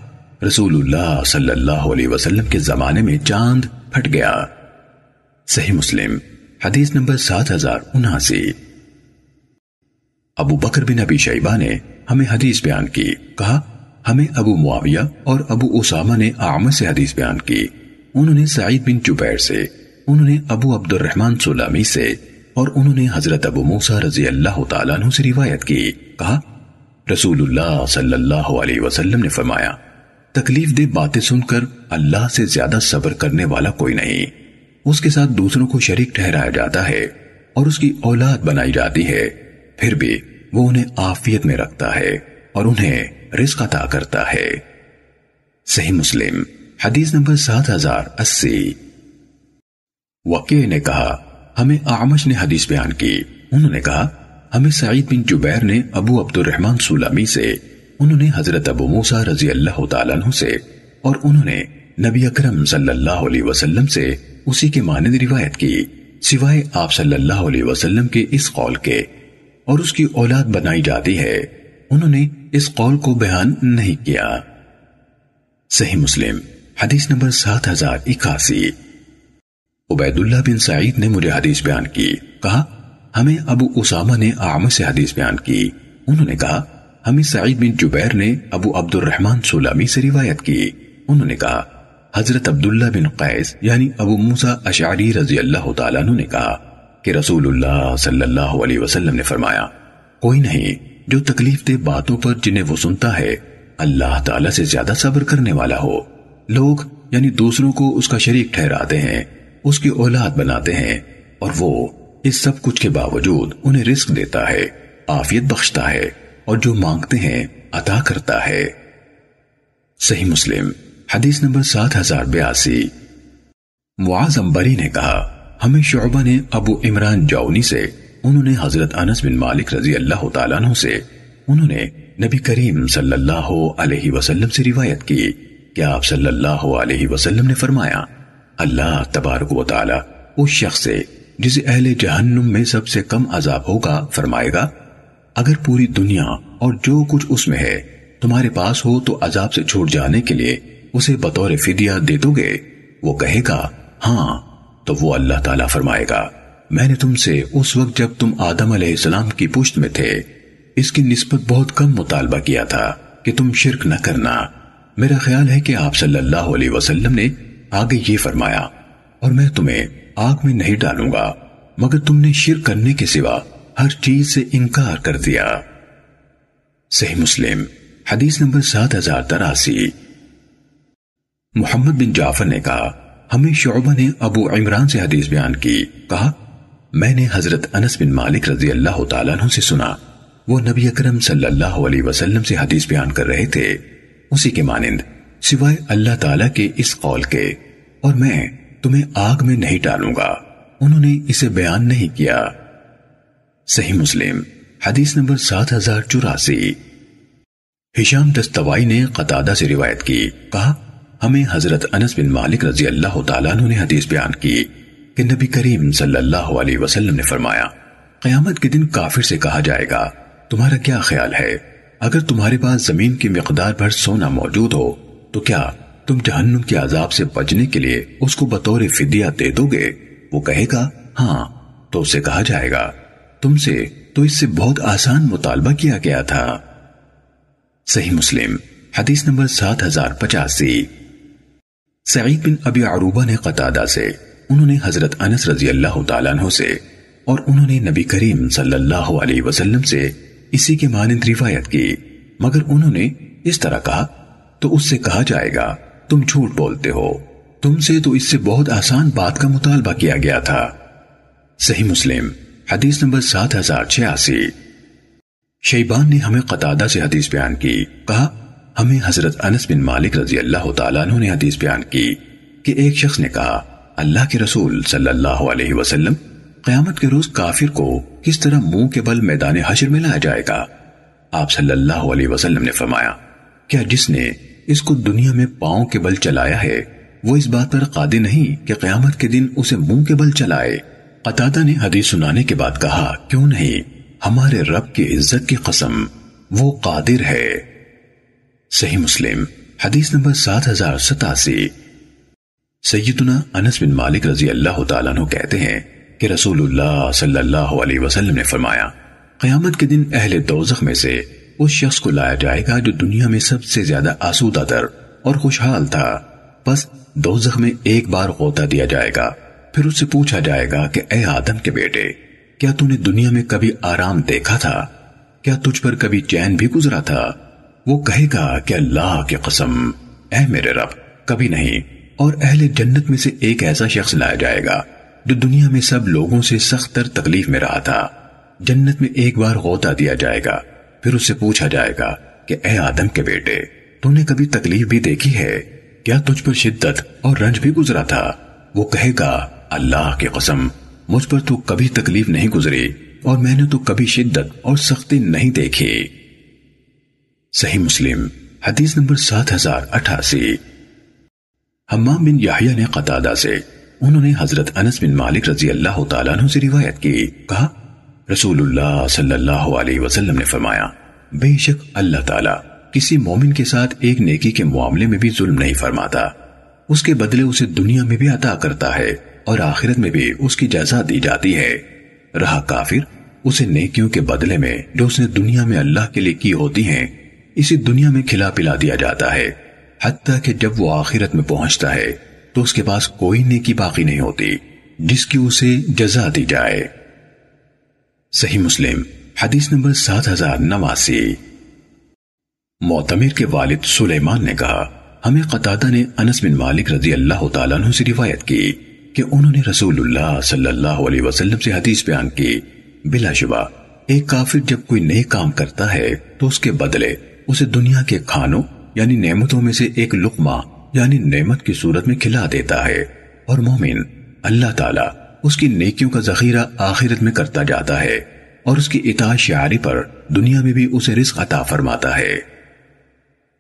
رسول اللہ صلی اللہ علیہ وسلم کے زمانے میں چاند پھٹ گیا۔ صحیح مسلم حدیث نمبر سات ہزار اناسی۔ ابو بکر بن ابی شیبہ نے ہمیں حدیث بیان کی، کہا، ہمیں ابو معاویہ اور ابو اسامہ نے آمد سے حدیث بیان کی۔ انہوں نے سعید بن جبیر سے، انہوں نے ابو عبد الرحمن سلامی سے، اور انہوں نے حضرت ابو موسیٰ رضی اللہ تعالیٰ عنہ سے روایت کی۔ کہا رسول اللہ صلی اللہ علیہ وسلم نے فرمایا، تکلیف دے باتیں سن کر اللہ سے زیادہ صبر کرنے والا کوئی نہیں۔ اس کے ساتھ دوسروں کو شریک ٹھہرایا جاتا ہے اور اس کی اولاد بنائی جاتی ہے۔ پھر بھی وہ انہیں آفیت میں رکھتا ہے اور انہیں رزق عطا کرتا ہے۔ صحیح مسلم، حدیث نمبر سات ہزار اسی۔ وقع نے کہا، ہمیں آمش نے حدیث بیان کی۔ انہوں نے کہا، ہمیں سعید بن جبیر نے ابو عبد الرحمن سولامی سے، انہوں نے حضرت ابو موسیٰ رضی اللہ تعالیٰ عنہ سے، اور انہوں نے نبی اکرم صلی اللہ علیہ وسلم سے اسی کے مانند روایت کی، سوائے آپ صلی اللہ علیہ وسلم کے اس قول کے۔ اور اس کی اولاد بنائی جاتی ہے۔ انہوں نے اس قول کو بیان نہیں کیا۔ صحیح مسلم، حدیث نمبر سات ہزار اکاسی۔ عبید اللہ بن سعید نے مجھے حدیث بیان کی، کہا، ہمیں ابو اسامہ نے آمد سے حدیث بیان کی۔ انہوں نے کہا، ہمیں سعید بن جبیر نے ابو عبد الرحمن سولامی سے روایت کی۔ انہوں نے کہا حضرت عبداللہ بن قیس یعنی ابو موسیٰ اشعری رضی اللہ تعالیٰ عنہ نے کہا کہ رسول اللہ صلی اللہ علیہ وسلم نے فرمایا، کوئی نہیں، جو تکلیف دے باتوں پر جنہیں وہ سنتا ہے، اللہ تعالیٰ سے زیادہ صبر کرنے والا ہو۔ لوگ یعنی دوسروں کو اس کا شریک ٹھہراتے ہیں، اس کی اولاد بناتے ہیں، اور وہ اس سب کچھ کے باوجود انہیں رزق دیتا ہے آفیت بخشتا ہے، اور جو مانگتے ہیں، عطا کرتا ہے۔ صحیح مسلم۔ حدیث نمبر سات ہزار بیاسی۔ معاذ امبری نے کہا، ہمیں شعبہ نے ابو عمران جاؤنی سے، انہوں نے حضرت انس بن مالک رضی اللہ تعالیٰ عنہ سے، انہوں نے نبی کریم صلی اللہ علیہ وسلم سے روایت کی۔ کہ آپ صلی اللہ علیہ وسلم نے فرمایا، اللہ تبارک و تعالی اس شخص سے، جسے اہل جہنم میں سب سے کم عذاب ہوگا، فرمائے گا، اگر پوری دنیا اور جو کچھ اس میں ہے، تمہارے پاس ہو تو عذاب سے چھوٹ جانے کے لیے اسے بطور فدیہ دے دو گے۔ وہ کہے گا ہاں تو وہ اللہ تعالیٰ فرمائے گا، میں نے تم سے اس وقت جب تم آدم علیہ السلام کی پشت میں تھے، اس کی نسبت بہت کم مطالبہ کیا تھا کہ تم شرک نہ کرنا۔ میرا خیال ہے کہ آپ صلی اللہ علیہ وسلم نے آگے یہ فرمایا، اور میں تمہیں آگ میں نہیں ڈالوں گا، مگر تم نے شرک کرنے کے سوا ہر چیز سے انکار کر دیا۔ صحیح مسلم، حدیث نمبر سات ہزار تراسی۔ محمد بن جعفر نے کہا، ہمیں شعبہ نے ابو عمران سے حدیث بیان کی۔ کہا، میں نے حضرت انس بن مالک رضی اللہ تعالیٰ عنہ سے سنا۔ وہ نبی اکرم صلی اللہ علیہ وسلم سے حدیث بیان کر رہے تھے۔ اسی کے مانند، سوائے اللہ تعالیٰ کے اس قول کے، اور میں تمہیں آگ میں نہیں ڈالوں گا۔ انہوں نے اسے بیان نہیں کیا۔ صحیح مسلم، حدیث نمبر سات ہزار چوراسی۔ ہشام دستوائی نے قطادہ سے روایت کی۔ کہا ہمیں حضرت انس بن مالک رضی اللہ تعالیٰ عنہ نے حدیث بیان کی کہ نبی کریم صلی اللہ علیہ وسلم نے فرمایا، قیامت کے دن کافر سے کہا جائے گا، تمہارا کیا خیال ہے؟ اگر تمہارے پاس زمین کی مقدار بھر سونا موجود ہو، تو کیا تم جہنم کے عذاب سے بچنے کے لیے اس کو بطور فدیہ دے دو گے؟ وہ کہے گا ہاں تو اسے کہا جائے گا، تم سے تو اس سے بہت آسان مطالبہ کیا گیا تھا۔ صحیح مسلم، حدیث نمبر سات ہزار پچاسی۔ سعید بن ابی عروبہ نے قطادہ سے، انہوں نے حضرت انس رضی اللہ تعالیٰ عنہ سے، اور انہوں نے نبی کریم صلی اللہ علیہ وسلم سے اسی کے مانند روایت کی۔ مگر انہوں نے اس طرح کہا، تو اس سے کہا جائے گا، تم جھوٹ بولتے ہو۔ تم سے تو اس سے بہت آسان بات کا مطالبہ کیا گیا تھا۔ صحیح مسلم، حدیث نمبر سات ہزار چھیاسی۔ شیبان نے ہمیں قطادہ سے حدیث بیان کی، کہا ہمیں حضرت انس بن مالک رضی اللہ تعالیٰ عنہ نے حدیث بیان کی کہ ایک شخص نے کہا، اللہ کے رسول صلی اللہ علیہ وسلم قیامت کے روز کافر کو کس طرح منہ کے بل میدان حشر میں لایا جائے گا؟ آپ صلی اللہ علیہ وسلم نے فرمایا، کیا جس نے اس کو دنیا میں پاؤں کے بل چلایا ہے، وہ اس بات پر قادر نہیں کہ قیامت کے دن اسے منہ کے بل چلائے؟ قطادہ نے حدیث سنانے کے بعد کہا، کیوں نہیں؟ ہمارے رب کی عزت کی قسم، وہ قادر ہے۔ صحیح مسلم، حدیث نمبر سات ہزار ستاسی۔ سیدنا انس بن مالک رضی اللہ تعالیٰ عنہ کہتے ہیں کہ رسول اللہ صلی اللہ علیہ وسلم نے فرمایا، قیامت کے دن اہل دوزخ میں سے اس شخص کو لایا جائے گا جو دنیا میں سب سے زیادہ آسودہ در اور خوشحال تھا۔ بس دوزخ میں ایک بار غوطہ دیا جائے گا، پھر اس سے پوچھا جائے گا کہ اے آدم کے بیٹے، کیا تو نے دنیا میں کبھی آرام دیکھا تھا؟ کیا تجھ پر کبھی چین بھی گزرا تھا؟ وہ کہے گا کہ اللہ کی قسم، اے میرے رب، کبھی نہیں، اور اہل جنت میں سے ایک ایسا شخص لایا جائے گا جو دنیا میں سب لوگوں سے سخت تر تکلیف میں رہا تھا۔ جنت میں ایک بار غوطہ دیا جائے گا، پھر اس سے پوچھا جائے گا کہ، اے آدم کے بیٹے، تو نے کبھی تکلیف بھی دیکھی ہے؟ کیا تجھ پر شدت اور رنج بھی گزرا تھا؟ وہ کہے گا، اللہ کی قسم، مجھ پر تو کبھی تکلیف نہیں گزری، اور میں نے تو کبھی شدت اور سختی نہیں دیکھی۔ صحیح مسلم، حدیث نمبر سات ہزار اٹھاسی۔ حمام بن یحییٰ نے قطادہ سے، انہوں نے حضرت انس بن مالک رضی اللہ تعالیٰ عنہ سے روایت کی، کہا، رسول اللہ صلی اللہ علیہ وسلم نے فرمایا، بے شک اللہ تعالیٰ کسی مومن کے ساتھ ایک نیکی کے معاملے میں بھی ظلم نہیں فرماتا۔ اس کے بدلے اسے دنیا میں بھی عطا کرتا ہے اور آخرت میں بھی اس کی جزا دی جاتی ہے۔ رہا کافر، اسے نیکیوں کے بدلے میں جو اس نے دنیا میں اللہ کے لیے کی ہوتی ہیں اسی دنیا میں کھلا پلا دیا جاتا ہے، حتیٰ کہ جب وہ آخرت میں پہنچتا ہے، تو اس کے پاس کوئی نیکی باقی نہیں ہوتی، جس کی اسے جزا دی جائے۔ صحیح مسلم، حدیث نمبر سات ہزار نواسی۔ معتمر کے والد سلیمان نے کہا، ہمیں قطادہ نے انس بن مالک رضی اللہ تعالیٰ عنہ سے روایت کی کہ انہوں نے رسول اللہ صلی اللہ علیہ وسلم سے حدیث بیان کی۔ بلا شبہ، ایک کافر جب کوئی نئے کام کرتا ہے، تو اس کے بدلے اسے دنیا کے کھانوں یعنی نعمتوں میں سے ایک لقمہ یعنی نعمت کی صورت میں کھلا دیتا ہے۔ اور مومن اللہ تعالیٰ اس کی نیکیوں کا ذخیرہ آخرت میں کرتا جاتا ہے اور اس کی اطاع شعاری پر دنیا میں بھی اسے رزق عطا فرماتا ہے۔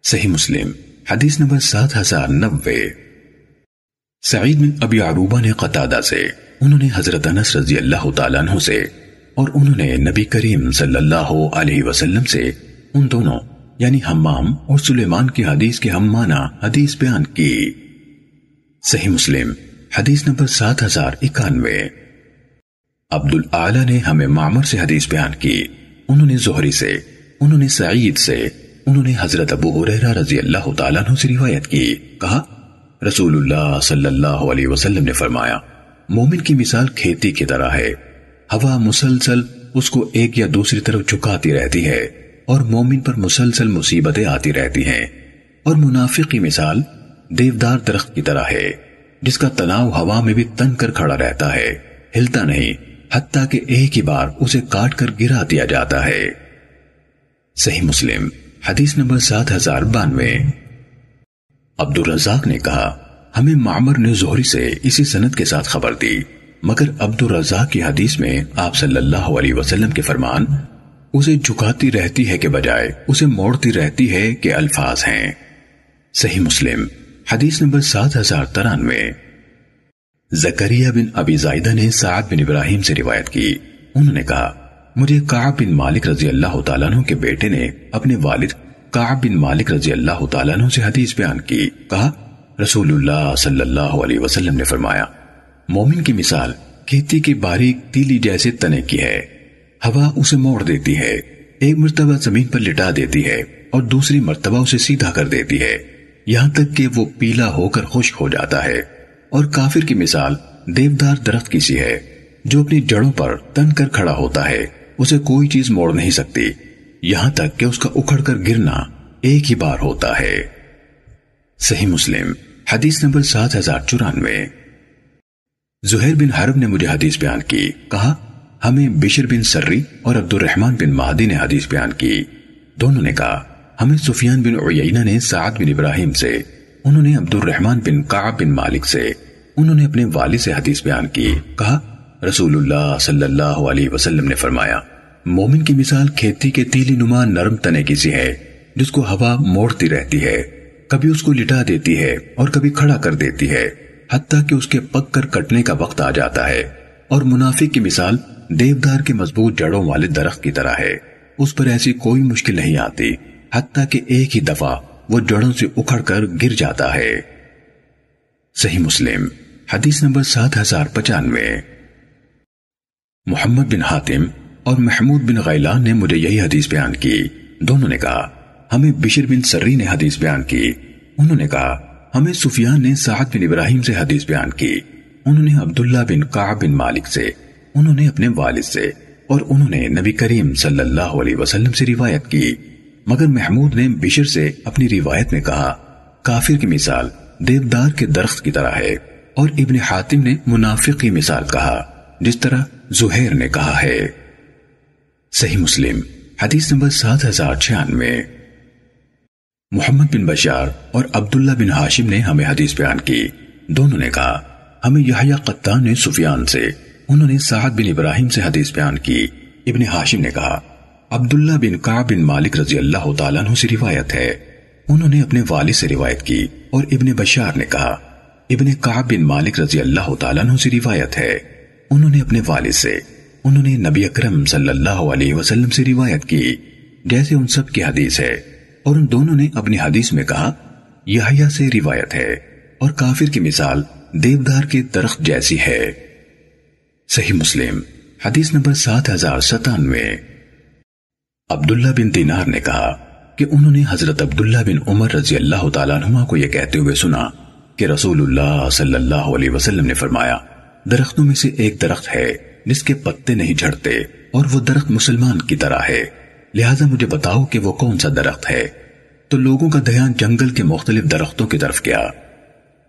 صحیح مسلم، حدیث نمبر سات ہزار نوے۔ سعید بن ابی عروبہ نے قطادہ سے، انہوں نے حضرت انس رضی اللہ تعالیٰ عنہ سے اور انہوں نے نبی کریم صلی اللہ علیہ وسلم سے ان دونوں یعنی حمام اور سلیمان کی حدیث کے ہم مانا حدیث بیان کی۔ صحیح مسلم، حدیث نمبر سات ہزار اکانوے۔ عبد العلی نے ہمیں معمر سے حدیث بیان کی۔ انہوں نے زہری سے، انہوں نے سعید سے، انہوں نے حضرت ابو حریرہ رضی اللہ تعالیٰ عنہ سے روایت کی۔ کہا، رسول اللہ صلی اللہ علیہ وسلم نے فرمایا، مومن کی مثال کھیتی کی طرح ہے۔ ہوا مسلسل اس کو ایک یا دوسری طرف جھکاتی رہتی ہے۔ اور مومن پر مسلسل مصیبتیں آتی رہتی ہیں۔ اور منافق کی مثال دیودار درخت کی طرح ہے، جس کا تناؤ ہوا میں بھی تن کر کھڑا رہتا ہے، ہلتا نہیں، حتیٰ کہ ایک ہی بار اسے کاٹ کر گرا دیا جاتا ہے۔ صحیح مسلم، حدیث نمبر سات ہزار بانوے۔ عبد الرزاق نے کہا، ہمیں معمر نے زہری سے اسی سنت کے ساتھ خبر دی، مگر عبد الرزاق کی حدیث میں آپ صلی اللہ علیہ وسلم کے فرمان اسے جھکاتی رہتی ہے کہ بجائے اسے موڑتی رہتی ہے کہ الفاظ ہیں۔ صحیح مسلم، حدیث نمبر سات ہزار ترانوے۔ زکریہ بن ابی زائدہ نے سعد بن ابراہیم سے روایت کی۔ انہوں نے کہا، مجھے کعب بن مالک رضی اللہ تعالیٰ عنہ کے بیٹے نے اپنے والد کعب بن مالک رضی اللہ تعالیٰ عنہ سے حدیث بیان کی۔ کہا، رسول اللہ صلی اللہ علیہ وسلم نے فرمایا، مومن کی مثال کھیتی کی باریک تیلی جیسے تنے کی ہے۔ ہوا اسے موڑ دیتی ہے۔ ایک مرتبہ زمین پر لٹا دیتی ہے اور دوسری مرتبہ اسے سیدھا کر دیتی ہے۔ یہاں تک کہ وہ پیلا ہو کر خشک ہو جاتا ہے۔ اور کافر کی مثال دیودار درخت کی سی ہے، جو اپنی جڑوں پر تن کر کھڑا ہوتا ہے۔ اسے کوئی چیز موڑ نہیں سکتی۔ یہاں تک کہ اس کا اکھڑ کر گرنا ایک ہی بار ہوتا ہے۔ صحیح مسلم، حدیث نمبر سات ہزار چورانوے۔ زہر بن حرب نے مجھے حدیث بیان کی، کہا ہمیں بشر بن سری اور عبد الرحمن بن مہدی نے حدیث بیان کی۔ دونوں نے کہا، ہمیں سفیان بن عیینہ نے سعد بن ابراہیم سے، انہوں نے عبد الرحمن بن قعب بن مالک سے، انہوں نے اپنے والد سے حدیث بیان کی۔ کہا، رسول اللہ صلی اللہ علیہ وسلم نے فرمایا، مومن کی مثال کھیتی کے تیلی نما نرم تنے کی سی ہے، جس کو ہوا موڑتی رہتی ہے، کبھی اس کو لٹا دیتی ہے اور کبھی کھڑا کر دیتی ہے، حتیٰ کہ اس کے پک کر کٹنے کا وقت آ جاتا ہے۔ اور منافق کی مثال دیودار کے مضبوط جڑوں والے درخت کی طرح ہے۔ اس پر ایسی کوئی مشکل نہیں آتی، حتیٰ کہ ایک ہی دفعہ وہ جڑوں سے اکھڑ کر گر جاتا ہے۔ صحیح مسلم، حدیث نمبر سات ہزار پچانوے۔ محمد بن حاتم اور محمود بن غیلان نے مجھے یہی حدیث بیان کی۔ دونوں نے کہا، ہمیں بشر بن سری نے حدیث بیان کی۔ انہوں نے کہا، ہمیں سفیان نے سعد بن ابراہیم سے حدیث بیان کی۔ انہوں نے عبداللہ بن قعب بن مالک سے۔ انہوں نے اپنے والد سے اور انہوں نے نبی کریم صلی اللہ علیہ وسلم سے روایت کی۔ مگر محمود نے بشر سے اپنی روایت میں کہا، کافر کی مثال دیودار کے درخت کی طرح ہے۔ اور ابن حاتم نے منافق کی مثال کہا، جس طرح زہیر نے کہا ہے۔ صحیح مسلم، حدیث نمبر سات ہزار چھیانوے۔ محمد بن بشار اور عبداللہ بن ہاشم نے ہمیں حدیث بیان کی۔ دونوں نے کہا، ہمیں یحییٰ قطان نے سفیان سے انہوں نے سعد بن ابراہیم سے حدیث بیان کی۔ ابن ہاشم نے کہا، عبداللہ بن قعب بن مالک رضی اللہ تعالیٰ عنہ سے روایت ہے۔ انہوں نے اپنے والد سے روایت کی اور ابن بشار نے کہا، ابن قعب بن مالک رضی اللہ تعالیٰ عنہ سے روایت ہے۔ انہوں نے اپنے والد سے، انہوں نے نبی اکرم صلی اللہ علیہ وسلم سے روایت کی۔ جیسے ان سب کی حدیث ہے۔ اور ان دونوں نے اپنی حدیث میں کہا، یحییٰ سے روایت ہے۔ اور کافر کی مثال دیودار کے درخت جیسی ہے۔ صحیح مسلم، حدیث نمبر سات ہزار ستانوے۔ عبداللہ بن دینار نے کہا کہ انہوں نے حضرت عبداللہ بن عمر رضی اللہ تعالیٰ عنہ کو یہ کہتے ہوئے سنا کہ رسول اللہ صلی اللہ علیہ وسلم نے فرمایا، درختوں میں سے ایک درخت ہے جس کے پتے نہیں جھڑتے اور وہ درخت مسلمان کی طرح ہے۔ لہٰذا مجھے بتاؤ کہ وہ کون سا درخت ہے۔ تو لوگوں کا دھیان جنگل کے مختلف درختوں کی طرف کیا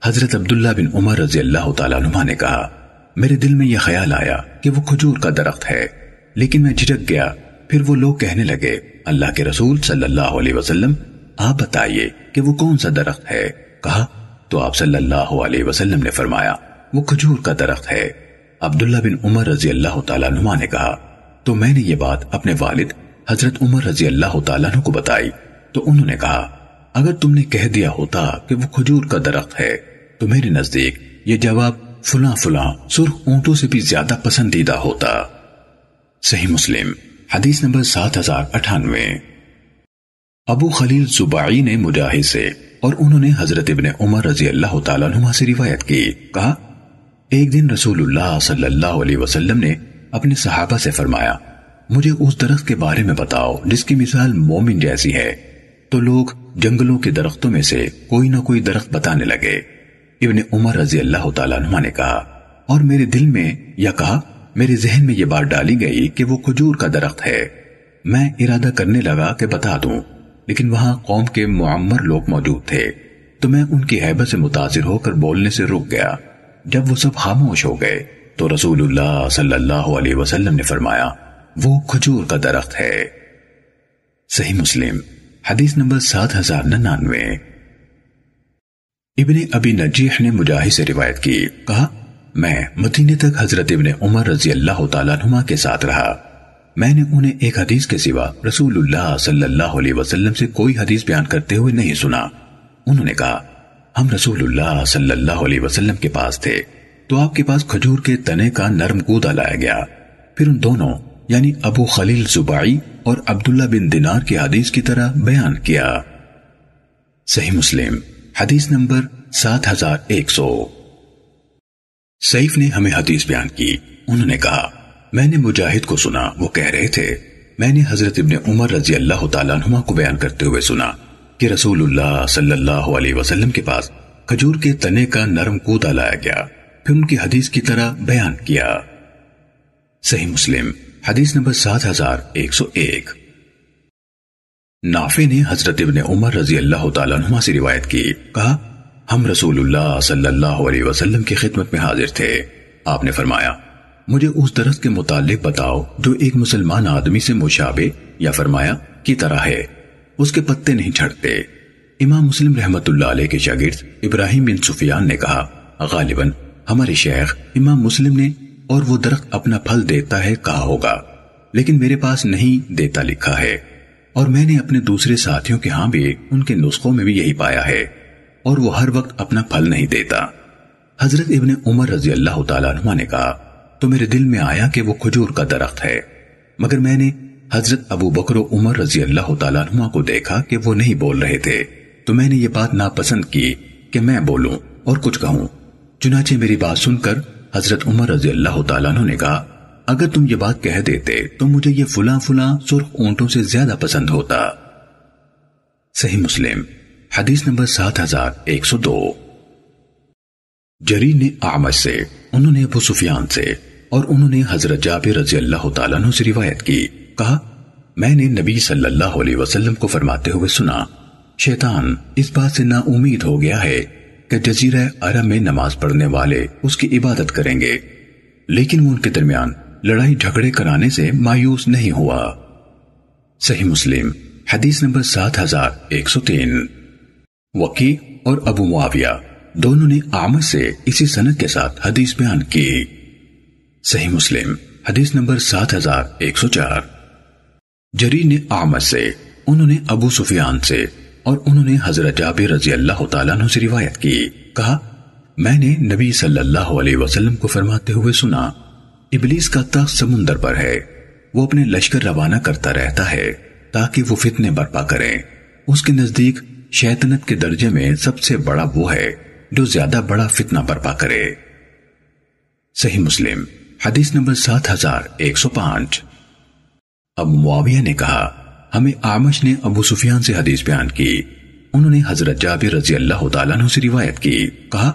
حضرت عبداللہ بن عمر رضی اللہ تعالیٰ عنہ نے کہا میرے دل میں یہ خیال آیا کہ وہ کھجور کا درخت ہے۔ لیکن میں جھجک گیا، پھر وہ لوگ کہنے لگے، اللہ کے رسول صلی اللہ علیہ وسلم، آپ بتائیے کہ وہ کون سا درخت ہے؟ کہا، تو آپ صلی اللہ علیہ وسلم نے فرمایا، وہ کھجور کا درخت ہے۔ عبداللہ بن عمر رضی اللہ تعالیٰ عنہ نے کہا، تو میں نے یہ بات اپنے والد حضرت عمر رضی اللہ تعالیٰ عنہ کو بتائی۔ تو انہوں نے کہا، اگر تم نے کہہ دیا ہوتا کہ وہ کھجور کا درخت ہے، تو میرے نزدیک یہ جواب فلاں فلاں سرخ اونٹوں سے بھی زیادہ پسندیدہ ہوتا۔ صحیح مسلم، حدیث نمبر سات ہزار اٹھانوے۔ ابو خلیل زبائی نے مجاہد سے اور انہوں نے حضرت ابن عمر رضی اللہ تعالیٰ عنہ سے روایت کی۔ کہا، ایک دن رسول اللہ صلی اللہ علیہ وسلم نے اپنے صحابہ سے فرمایا، مجھے اس درخت کے بارے میں بتاؤ جس کی مثال مومن جیسی ہے۔ تو لوگ جنگلوں کے درختوں میں سے کوئی نہ کوئی درخت بتانے لگے۔ ابن عمر رضی اللہ تعالیٰ عنہ نے کہا، اور میرے دل میں یا کہا، میرے ذہن میں یہ بات ڈالی گئی کہ وہ کھجور کا درخت ہے۔ میں ارادہ کرنے لگا کہ بتا دوں، لیکن وہاں قوم کے معمر لوگ موجود تھے۔ تو میں ان کی حیبت سے متاثر ہو کر بولنے سے رک گیا۔ جب وہ سب خاموش ہو گئے، تو رسول اللہ صلی اللہ علیہ وسلم نے فرمایا، وہ کھجور کا درخت ہے۔ صحیح مسلم، حدیث نمبر سات ہزار ننانوے۔ ابن ابی نجیح نے مجاہد سے روایت کی، کہا، میں مدینے تک حضرت ابن عمر رضی اللہ تعالیٰ نما کے ساتھ رہا۔ میں نے انہیں ایک حدیث کے سوا رسول اللہ صلی اللہ علیہ وسلم سے کوئی حدیث بیان کرتے ہوئے نہیں سنا۔ انہوں نے کہا، ہم رسول اللہ صلی اللہ علیہ وسلم کے پاس تھے، تو آپ کے پاس کھجور کے تنے کا نرم گودا لایا گیا۔ پھر ان دونوں یعنی ابو خلیل زبائی اور عبداللہ بن دینار کی حدیث کی طرح بیان کیا۔ صحیح مسلم۔ حدیث نمبر سات ہزار ایک سو۔ سیف نے ہمیں حدیث بیان کی۔ انہوں نے کہا، میں نے مجاہد کو سنا، وہ کہہ رہے تھے، میں نے حضرت ابن عمر رضی اللہ تعالیٰ عنہ کو بیان کرتے ہوئے سنا کہ رسول اللہ صلی اللہ علیہ وسلم کے پاس کھجور کے تنے کا نرم کودا لایا گیا۔ پھر ان کی حدیث کی طرح بیان کیا۔ صحیح مسلم، حدیث نمبر سات ہزار ایک سو ایک۔ نافع نے حضرت ابن عمر رضی اللہ تعالیٰ عنہ سے روایت کی۔ کہا، ہم رسول اللہ صلی اللہ علیہ وسلم کی خدمت میں حاضر تھے۔ آپ نے فرمایا، مجھے اس درخت کے متعلق بتاؤ جو ایک مسلمان آدمی سے مشابہ یا فرمایا کی طرح ہے۔ اس کے پتے نہیں چھڑتے۔ امام مسلم رحمت اللہ علیہ کے شاگرد ابراہیم بن سفیان نے کہا، غالباً ہمارے شیخ امام مسلم نے اور وہ درخت اپنا پھل دیتا ہے، کہا ہوگا۔ لیکن میرے پاس نہیں دیتا لکھا ہے۔ اور میں نے اپنے دوسرے ساتھیوں کے ہاں بھی ان کے نسخوں میں بھی یہی پایا ہے، اور وہ ہر وقت اپنا پھل نہیں دیتا۔ حضرت ابن عمر رضی اللہ تعالیٰ عنہ نے کہا، تو میرے دل میں آیا کہ وہ کھجور کا درخت ہے۔ مگر میں نے حضرت ابو بکر و عمر رضی اللہ تعالیٰ عنہ کو دیکھا کہ وہ نہیں بول رہے تھے۔ تو میں نے یہ بات ناپسند کی کہ میں بولوں اور کچھ کہوں۔ چنانچہ میری بات سن کر حضرت عمر رضی اللہ تعالیٰ عنہ نے کہا اگر تم یہ بات کہہ دیتے تو مجھے یہ فلاں فلاں سرخ اونٹوں سے زیادہ پسند ہوتا۔ صحیح مسلم، حدیث نمبر سات ہزار ایک سو دو۔ جری نے آمد سے، انہوں نے ابو سفیان سے اور انہوں نے حضرت جابر رضی اللہ تعالیٰ عنہ سے روایت کی۔ کہا، میں نے نبی صلی اللہ علیہ وسلم کو فرماتے ہوئے سنا، شیطان، اس بات سے نا امید ہو گیا ہے کہ جزیرہ عرب میں نماز پڑھنے والے اس کی عبادت کریں گے۔ لیکن وہ ان کے درمیان لڑائی جھگڑے کرانے سے مایوس نہیں ہوا۔ صحیح مسلم، حدیث نمبر سات ہزار ایک سو تین۔ وکی اور ابو معاویہ دونوں نے آمد سے اسی سنت کے ساتھ حدیث بیان کی۔ صحیح مسلم، حدیث نمبر سات ہزار ایک سو چار۔ جری نے آمد سے، انہوں نے ابو سفیان سے اور انہوں نے حضرت جابر رضی اللہ تعالیٰ عنہ سے روایت کی۔ کہا، میں نے نبی صلی اللہ علیہ وسلم کو فرماتے ہوئے سنا۔ ابلیس کا تخت سمندر پر ہے۔ وہ اپنے لشکر روانہ کرتا رہتا ہے تاکہ وہ فتنے برپا کریں۔ اس کے نزدیک شیطنت کے درجے میں سب سے بڑا وہ ہے جو زیادہ بڑا فتنہ برپا کرے۔ صحیح مسلم، حدیث نمبر سات ہزار ایک سو پانچ۔ اب معاویہ نے کہا، ہمیں آمش نے ابو سفیان سے حدیث بیان کی۔ انہوں نے حضرت جابر رضی اللہ تعالیٰ عنہ سے روایت کی۔ کہا،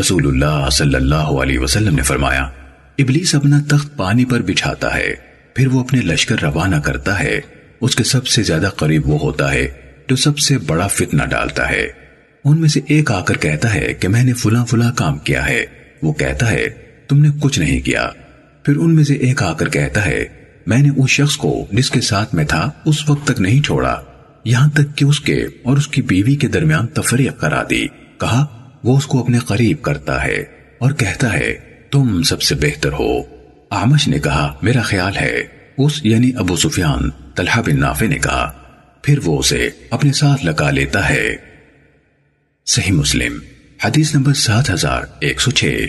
رسول اللہ صلی اللہ علیہ وسلم نے فرمایا ابلیس اپنا تخت پانی پر بچھاتا ہے، پھر وہ اپنے لشکر روانہ کرتا ہے۔ اس کے سب سے زیادہ قریب وہ ہوتا ہے، جو سب سے بڑا فتنہ ڈالتا ہے۔ ان میں سے ایک آ کر کہتا ہے کہ میں نے فلاں فلاں کام کیا ہے۔ وہ کہتا ہے، تم نے کچھ نہیں کیا۔ پھر ان میں سے ایک آ کر کہتا ہے، میں نے اس شخص کو جس کے ساتھ میں تھا، اس وقت تک نہیں چھوڑا۔ یہاں تک کہ اس کے اور اس کی بیوی کے درمیان تفریق کرا دی۔ کہا، وہ اس کو اپنے قریب کرتا ہے اور کہتا ہے تم سب سے بہتر ہو۔ آمش نے کہا، میرا خیال ہے۔ اس یعنی ابو سفیان، طلحہ بن نافع نے کہا۔ پھر وہ اسے اپنے ساتھ لگا لیتا ہے۔ صحیح مسلم، حدیث نمبر سات ہزار ایک سو چھ۔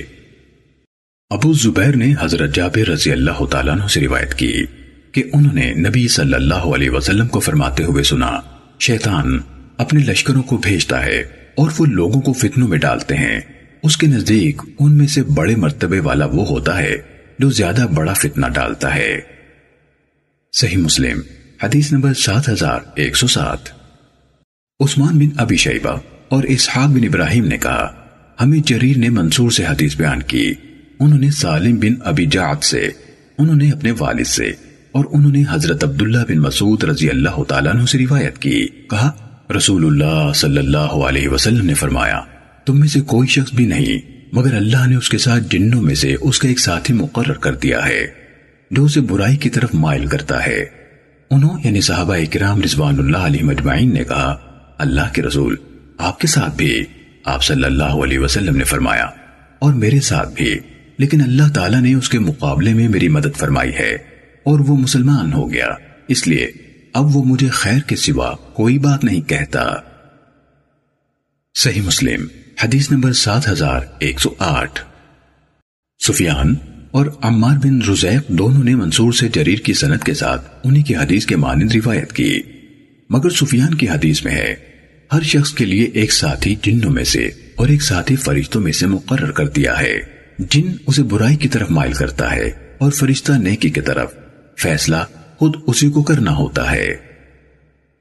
ابو زبیر نے حضرت جابر رضی اللہ تعالیٰ عنہ سے روایت کی کہ انہوں نے نبی صلی اللہ علیہ وسلم کو فرماتے ہوئے سنا، شیطان اپنے لشکروں کو بھیجتا ہے اور وہ لوگوں کو فتنوں میں ڈالتے ہیں۔ اس کے نزدیک ان میں سے بڑے مرتبے والا وہ ہوتا ہے جو زیادہ بڑا فتنہ ڈالتا ہے۔ صحیح مسلم، حدیث نمبر سات ہزار ایک سو سات۔ عثمان بن ابی شیبہ اور اسحاق بن ابراہیم نے کہا، ہمیں جریر نے منصور سے حدیث بیان کی۔ انہوں نے سالم بن ابی جعد سے، انہوں نے اپنے والد سے اور انہوں نے حضرت عبداللہ بن مسعود رضی اللہ تعالیٰ عنہ سے روایت کی۔ کہا، رسول اللہ صلی اللہ علیہ وسلم نے فرمایا تم میں سے کوئی شخص بھی نہیں، مگر اللہ نے اس کے ساتھ جنوں میں سے اس کا ایک ساتھی مقرر کر دیا ہے، جو اسے برائی کی طرف مائل کرتا ہے۔ انہوں یعنی صحابہ اکرام رضوان اللہ علیہ مجمعین نے کہا، اللہ کے رسول، آپ کے ساتھ بھی آپ صلی اللہ علیہ وسلم نے فرمایا، اور میرے ساتھ بھی، لیکن اللہ تعالیٰ نے اس کے مقابلے میں میری مدد فرمائی ہے، اور وہ مسلمان ہو گیا۔ اس لیے، اب وہ مجھے خیر کے سوا کوئی بات نہیں کہتا۔ صحیح مسلم، حدیث نمبر سات ہزار ایک سو آٹھ۔ سفیان اور عمار بن رزیق دونوں نے منصور سے جریر کی سنت کے ساتھ انہی کی حدیث کے مانند روایت کی۔ مگر سفیان کی حدیث میں ہے، ہر شخص کے لیے ایک ساتھی جنوں میں سے اور ایک ساتھی فرشتوں میں سے مقرر کر دیا ہے۔ جن اسے برائی کی طرف مائل کرتا ہے اور فرشتہ نیکی کی طرف فیصلہ خود اسی کو کرنا ہوتا ہے۔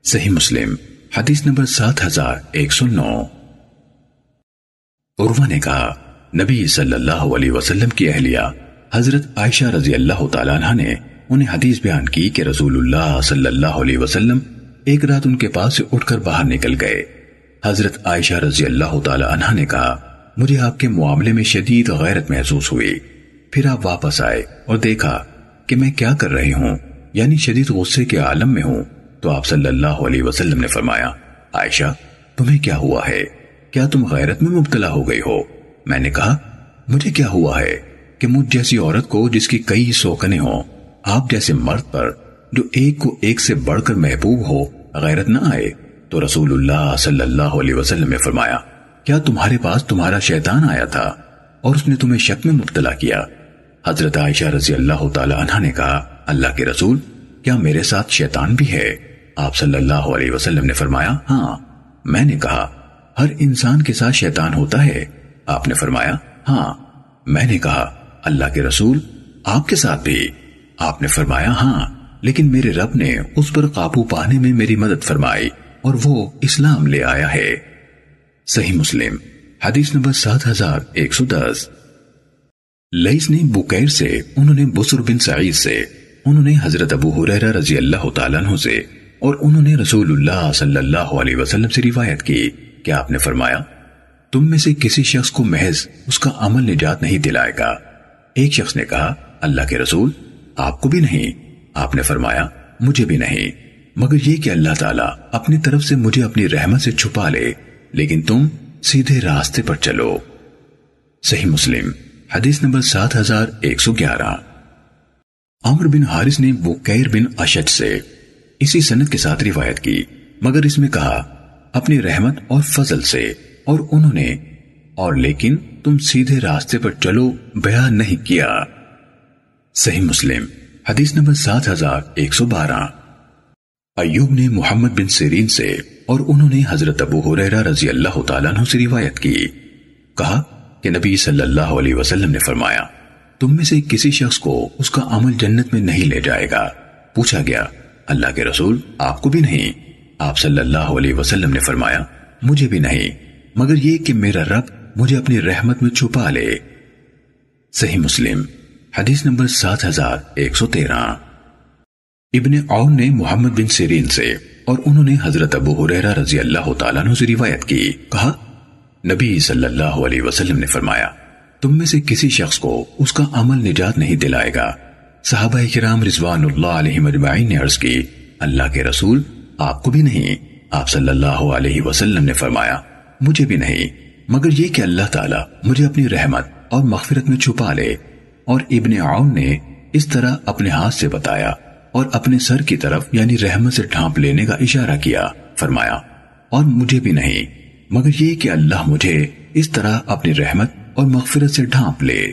صحیح مسلم، حدیث نمبر سات ہزار ایک سو نو۔ عروہ نے کہا، نبی صلی اللہ علیہ وسلم کی اہلیہ حضرت عائشہ رضی اللہ تعالیٰ عنہ نے انہیں حدیث بیان کی کہ رسول اللہ صلی اللہ علیہ وسلم ایک رات ان کے پاس سے اٹھ کر باہر نکل گئے۔ حضرت عائشہ رضی اللہ تعالیٰ عنہ نے کہا، مجھے آپ کے معاملے میں شدید غیرت محسوس ہوئی۔ پھر آپ واپس آئے اور دیکھا کہ میں کیا کر رہی ہوں یعنی شدید غصے کے عالم میں ہوں۔ تو آپ صلی اللہ علیہ وسلم نے فرمایا، عائشہ، تمہیں کیا ہوا ہے؟ کیا تم غیرت میں مبتلا ہو گئی ہو؟ میں نے کہا، مجھے کیا ہوا ہے کہ مجھ جیسی عورت کو جس کی کئی سوکنے ہوں، آپ جیسے مرد پر جو ایک کو ایک سے بڑھ کر محبوب ہو، غیرت نہ آئے؟ تو رسول اللہ صلی اللہ علیہ وسلم نے فرمایا، کیا تمہارے پاس تمہارا شیطان آیا تھا؟ اور اس نے تمہیں شک میں مبتلا کیا۔ حضرت عائشہ رضی اللہ تعالی عنہ نے کہا، اللہ کے رسول، کیا میرے ساتھ شیطان بھی ہے؟ آپ صلی اللہ علیہ وسلم نے فرمایا ہاں۔ میں نے کہا ہر انسان کے ساتھ شیطان ہوتا ہے۔ آپ نے فرمایا ہاں میں نے کہا، اللہ کے رسول آپ کے ساتھ بھی۔ آپ نے فرمایا ہاں لیکن میرے رب نے اس پر قابو پانے میں میری مدد فرمائی اور وہ اسلام لے آیا ہے۔ صحیح مسلم، حدیث نمبر سات ہزار ایک سو دس۔ لئیس نے بکیر سے، انہوں نے بسر بن سعید سے، انہوں نے حضرت ابو حریرہ رضی اللہ تعالیٰ عنہ سے اور انہوں نے رسول اللہ صلی اللہ علیہ وسلم سے روایت کی۔ کہ آپ نے فرمایا؟ تم میں سے کسی شخص کو محض اس کا عمل نجات نہیں دلائے گا۔ ایک شخص نے کہا، اللہ کے رسول، آپ کو بھی نہیں۔ آپ نے فرمایا، مجھے بھی نہیں۔ مگر یہ کہ اللہ تعالیٰ اپنی طرف سے مجھے اپنی رحمت سے چھپا لے، لیکن تم سیدھے راستے پر چلو۔ صحیح مسلم، حدیث نمبر سات ہزار ایک سو گیارہ۔ عمر بن حارث نے بکیر بن اشد سے اسی سنت کے ساتھ روایت کی، مگر اس میں کہا اپنی رحمت اور فضل سے، اور انہوں نے، اور لیکن تم سیدھے راستے پر چلو بیان نہیں کیا۔ صحیح مسلم، حدیث نمبر سات ہزار ایک سو بارہ۔ ایوب نے محمد بن سیرین سے، اور انہوں نے حضرت ابو حریرہ رضی اللہ تعالیٰ عنہ سے روایت کی۔ کہا کہ نبی صلی اللہ علیہ وسلم نے فرمایا، تم میں سے کسی شخص کو اس کا عمل جنت میں نہیں لے جائے گا۔ پوچھا گیا، اللہ کے رسول آپ کو بھی نہیں؟ آپ صلی اللہ علیہ وسلم نے فرمایا، مجھے بھی نہیں، مگر یہ کہ میرا رب مجھے اپنی رحمت میں چھپا لے۔ صحیح مسلم، حدیث نمبر سات ہزار ایک سو تیرہ۔ ابن عون نے محمد بن سیرین سے اور انہوں نے حضرت ابو حریرہ رضی اللہ تعالیٰ عنہ سے روایت کی۔ کہا، نبی صلی اللہ علیہ وسلم نے فرمایا، تم میں سے کسی شخص کو اس کا عمل نجات نہیں دلائے گا۔ صحابہ کرام رضوان اللہ علیہ مجمعین نے عرض کی، اللہ کے رسول آپ کو بھی نہیں۔ آپ صلی اللہ علیہ وسلم نے فرمایا، مجھے بھی نہیں، مگر یہ کہ اللہ تعالیٰ مجھے اپنی رحمت اور مغفرت میں چھپا لے۔ اور ابن عون نے اس طرح اپنے ہاتھ سے بتایا اور اپنے سر کی طرف یعنی رحمت سے ڈھانپ لینے کا اشارہ کیا، فرمایا، اور مجھے بھی نہیں، مگر یہ کہ اللہ مجھے اس طرح اپنی رحمت اور مغفرت سے ڈھانپ لے۔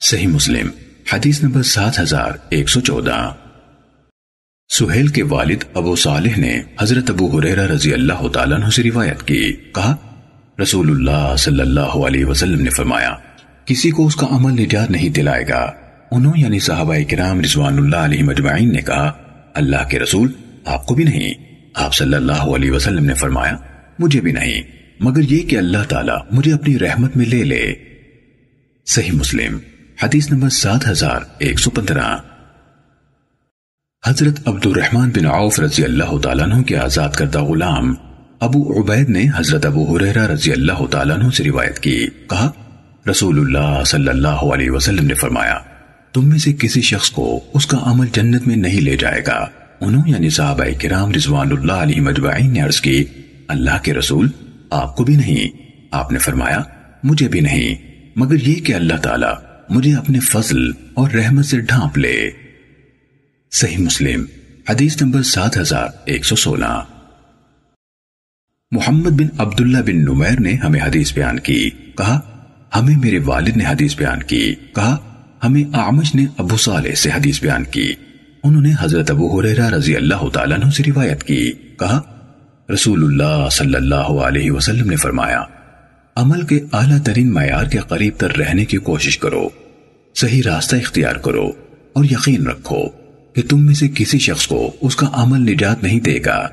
صحیح مسلم، حدیث نمبر سات ہزار ایک سو چودہ۔ سہیل کے والد ابو صالح نے حضرت ابو حریرہ رضی اللہ تعالیٰ عنہ سے روایت کی۔ کہا، رسول اللہ صلی اللہ علیہ وسلم نے فرمایا، کسی کو اس کا عمل نجات نہیں دلائے گا۔ انہوں یعنی صحابہ کرام رضوان اللہ علیہ مجمعین نے کہا، اللہ کے رسول آپ کو بھی نہیں۔ آپ صلی اللہ علیہ وسلم نے فرمایا، مجھے بھی نہیں، مگر یہ کہ اللہ تعالیٰ مجھے اپنی رحمت میں لے لے۔ صحیح مسلم، حدیث نمبر سات ہزار ایک سو پندرہ۔ حضرت عبد الرحمن بن عوف رضی اللہ تعالیٰ عنہ کے آزاد کردہ غلام ابو عبید نے حضرت ابو حریرہ رضی اللہ تعالیٰ عنہ سے روایت کی۔ کہا، رسول اللہ صلی اللہ علیہ وسلم نے فرمایا، تم میں سے کسی شخص کو اس کا عمل جنت میں نہیں لے جائے گا۔ انہوں یعنی صحابہ کرام رضوان اللہ علیہ مجبعین نے عرض کی، اللہ کے رسول آپ کو بھی نہیں۔ آپ نے فرمایا، مجھے بھی نہیں، مگر یہ کہ اللہ تعالیٰ مجھے اپنے فضل اور رحمت سے ڈھانپ لے۔ صحیح مسلم، حدیث نمبر سات ہزار ایک سو سولہ۔ محمد بن عبداللہ بن نمیر نے ہمیں حدیث بیان کی، کہا، ہمیں میرے والد نے حدیث بیان کی، کہا، ہمیں آمش نے ابو صالح سے حدیث بیان کی۔ انہوں نے حضرت ابو حریرہ رضی اللہ تعالیٰ عنہ سے روایت کی، کہا رسول اللہ صلی اللہ علیہ وسلم نے فرمایا، عمل کے اعلیٰ ترین معیار کے قریب تر رہنے کی کوشش کرو، صحیح راستہ اختیار کرو اور یقین رکھو۔ کہ تم میں سے کسی شخص کو اس کا عمل نجات نہیں دے گا۔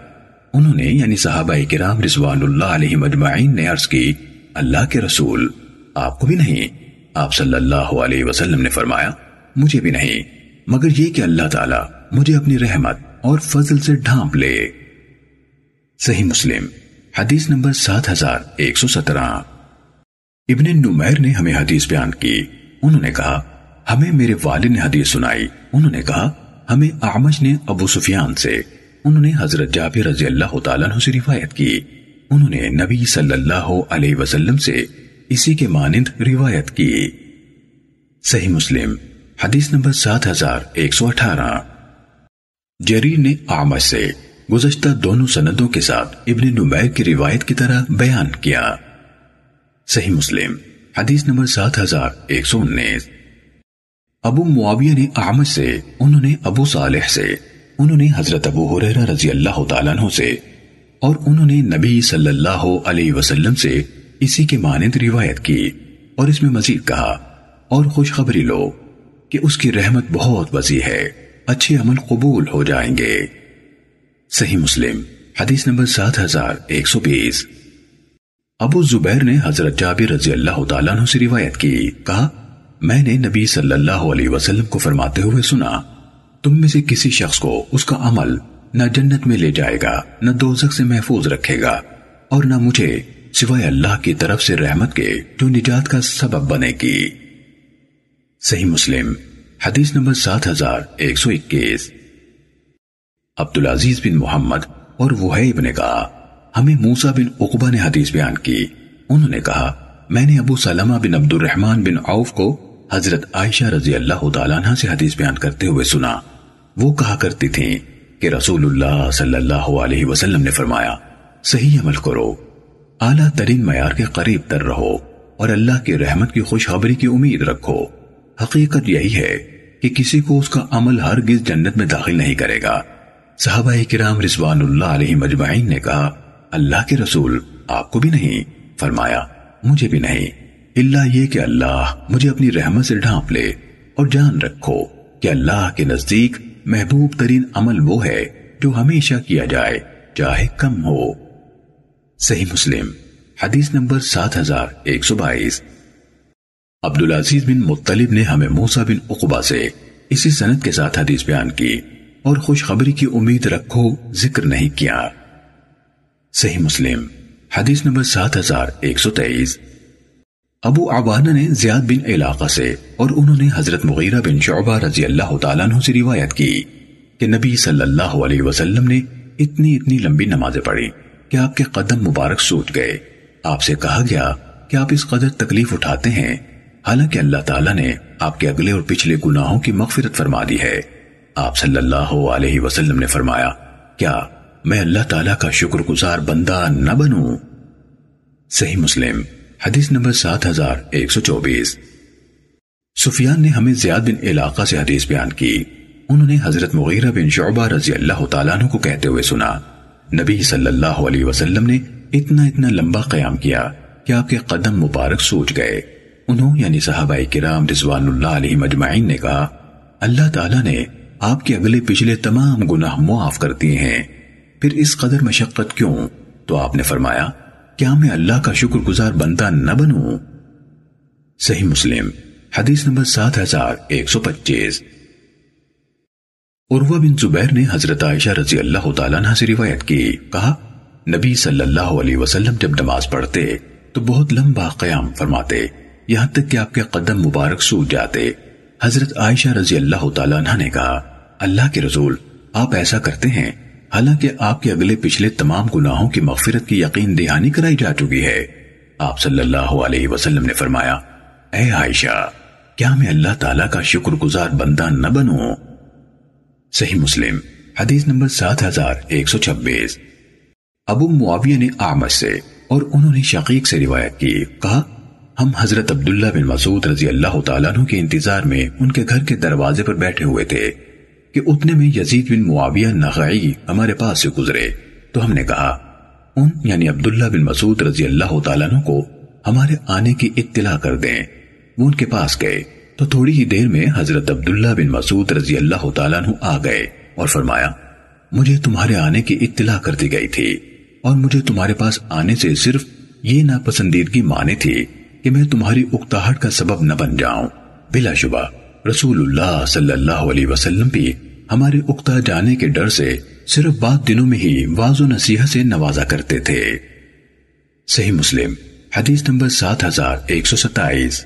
انہوں نے یعنی صحابہ کرام رضوان اللہ علیہ مجمعین نے عرض کی، اللہ کے رسول، آپ کو بھی نہیں۔ آپ صلی اللہ علیہ وسلم نے فرمایا، مجھے بھی نہیں، مگر یہ کہ اللہ تعالیٰ مجھے اپنی رحمت اور فضل سے ڈھانپ لے۔ صحیح مسلم، حدیث نمبر سات ہزار ایک سو سترہ۔ ابن نمیر نے ہمیں حدیث بیان کی۔ انہوں نے کہا، ہمیں میرے والد نے حدیث سنائی۔ انہوں نے کہا ہمیں آمش نے ابو سفیان سے، انہوں نے حضرت جابر رضی اللہ تعالیٰ عنہ سے روایت کی۔ انہوں نے نبی صلی اللہ علیہ وسلم سے اسی کے مانند روایت کی۔ صحیح مسلم، حدیث نمبر سات ہزار ایک سو اٹھارہ۔ جریر نے آمش سے گزشتہ دونوں سندوں کے ساتھ ابن نمیر کی روایت کی طرح بیان کیا۔ صحیح مسلم، حدیث نمبر سات ہزار ایک سو انیس۔ ابو معاویہ نے آمش سے، انہوں نے ابو صالح سے، انہوں نے حضرت ابو حریرہ رضی اللہ تعالیٰ عنہ سے، اور انہوں نے نبی صلی اللہ علیہ وسلم سے اسی کے مانند روایت کی، اور اس میں مزید کہا، اور خوشخبری لو کہ اس کی رحمت بہت وسیع ہے، اچھے عمل قبول ہو جائیں گے۔ صحیح مسلم، حدیث نمبر سات ہزار ایک سو بیس۔ ابو زبیر نے حضرت جابر رضی اللہ تعالیٰ عنہ سے روایت کی، کہا میں نے نبی صلی اللہ علیہ وسلم کو فرماتے ہوئے سنا، تم میں سے کسی شخص کو اس کا عمل نہ جنت میں لے جائے گا، نہ دوزخ سے محفوظ رکھے گا، اور نہ مجھے سوائے اللہ کی طرف سے رحمت کے جو نجات کا سبب بنے گی۔ صحیح مسلم، حدیث نمبر سات ہزار ایک سو اکیس۔ عبدالعزیز بن محمد اور وحیب نے کہا، ہمیں موسیٰ بن عقبہ نے حدیث بیان کی۔ انہوں نے کہا، میں نے ابو سلمہ بن عبد الرحمن بن عوف کو حضرت عائشہ رضی اللہ تعالیٰ عنہ سے حدیث بیان کرتے ہوئے سنا۔ وہ کہا کرتی تھیں کہ رسول اللہ صلی اللہ علیہ وسلم نے فرمایا، صحیح عمل کرو، اعلیٰ ترین معیار کے قریب تر رہو اور اللہ کی رحمت کی خوشخبری کی امید رکھو۔ حقیقت یہی ہے کہ کسی کو اس کا عمل ہرگز جنت میں داخل نہیں کرے گا۔ صحابہ کرام رضوان اللہ علیہ مجمعین نے کہا، اللہ کے رسول آپ کو بھی نہیں، فرمایا، مجھے بھی نہیں۔ اللہ یہ کہ اللہ مجھے اپنی رحمت سے ڈھانپ لے اور جان رکھو کہ اللہ کے نزدیک محبوب ترین عمل وہ ہے جو ہمیشہ کیا جائے، چاہے کم ہو۔ صحیح مسلم، حدیث نمبر سات ہزار ایک سو بائیس۔ عبدالعزیز بن مطلب نے ہمیں موسیٰ بن اقبا سے اسی سنت کے ساتھ حدیث بیان کی اور خوشخبری کی امید رکھو ذکر نہیں کیا۔ صحیح مسلم، حدیث نمبر سات ہزار ایک سو تیئیس۔ ابو عوانہ نے زیاد بن علاقہ سے اور انہوں نے حضرت مغیرہ بن شعبہ رضی اللہ تعالیٰ عنہ سے روایت کی کہ نبی صلی اللہ علیہ وسلم نے اتنی اتنی لمبی نمازیں پڑھی کہ آپ کے قدم مبارک سوٹ گئے۔ آپ سے کہا گیا کہ آپ اس قدر تکلیف اٹھاتے ہیں۔ حالانکہ اللہ تعالیٰ نے آپ کے اگلے اور پچھلے گناہوں کی مغفرت فرما دی ہے۔ آپ صلی اللہ علیہ وسلم نے فرمایا، کیا میں اللہ تعالیٰ کا شکر گزار بندہ نہ بنوں؟ صحیح مسلم۔ حدیث نمبر سات ہزار ایک سو چوبیس۔ سفیان نے ہمیں زیاد بن علاقہ سے حدیث بیان کی۔ انہوں نے حضرت مغیرہ بن شعبہ رضی اللہ تعالیٰ عنہ کو کہتے ہوئے سنا، نبی صلی اللہ علیہ وسلم نے اتنا اتنا لمبا قیام کیا کہ آپ کے قدم مبارک سوچ گئے۔ انہوں یعنی صحابہ کرام رضوان اللہ علیہ مجمعین نے کہا، اللہ تعالیٰ نے آپ کے اگلے پچھلے تمام گناہ معاف کر دیے ہیں۔ پھر اس قدر مشقت کیوں؟ تو آپ نے فرمایا کیا میں اللہ کا شکر گزار بندہ نہ بنوں؟ صحیح مسلم، حدیث نمبر سات ہزار ایک سو پچیس۔ عروہ بن زبیر نے حضرت عائشہ رضی اللہ تعالیٰ عنہ سے روایت کی، کہا، نبی صلی اللہ علیہ وسلم جب نماز پڑھتے، تو بہت لمبا قیام فرماتے، یہاں تک کہ آپ کے قدم مبارک سوٹ جاتے۔ حضرت عائشہ رضی اللہ تعالیٰ عنہ نے کہا، اللہ کے رسول، آپ ایسا کرتے ہیں؟ حالانکہ آپ کے اگلے پچھلے تمام گناہوں کی مغفرت کی یقین دہانی کرائی جا چکی ہے۔ آپ صلی اللہ علیہ وسلم نے فرمایا، اے عائشہ، کیا میں اللہ تعالیٰ کا شکر گزار بندہ نہ بنوں؟ صحیح مسلم، حدیث نمبر سات ہزار ایک سو چھبیس۔ ابو معاویہ نے آمد سے اور انہوں نے شقیق سے روایت کی، کہا، ہم حضرت عبداللہ بن مسعود رضی اللہ تعالیٰ عنہ کے انتظار میں ان کے گھر کے دروازے پر بیٹھے ہوئے تھے۔ کہ اتنے میں یزید بن معاویہ نغعی ہمارے پاس سے گزرے۔ تو ہم نے کہا، ان یعنی عبداللہ بن مسعود رضی اللہ تعالیٰ عنہ کو ہمارے آنے کی اطلاع کر دیں۔ وہ ان کے پاس گئے۔ تو تھوڑی ہی دیر میں حضرت عبداللہ بن مسعود رضی اللہ تعالیٰ عنہ آ گئے اور فرمایا، مجھے تمہارے آنے کی اطلاع کر دی گئی تھی اور مجھے تمہارے پاس آنے سے صرف یہ ناپسندیدگی مانے تھی کہ میں تمہاری اکتاہٹ کا سبب نہ بن جاؤں۔ بلا شبہ۔ رسول اللہ صلی اللہ علیہ وسلم بھی ہمارے اکتا جانے کے ڈر سے صرف بات دنوں میں ہی واض و نصیحت سے نوازا کرتے تھے۔ صحیح مسلم، حدیث نمبر سات ہزار ایک سو ستائیس۔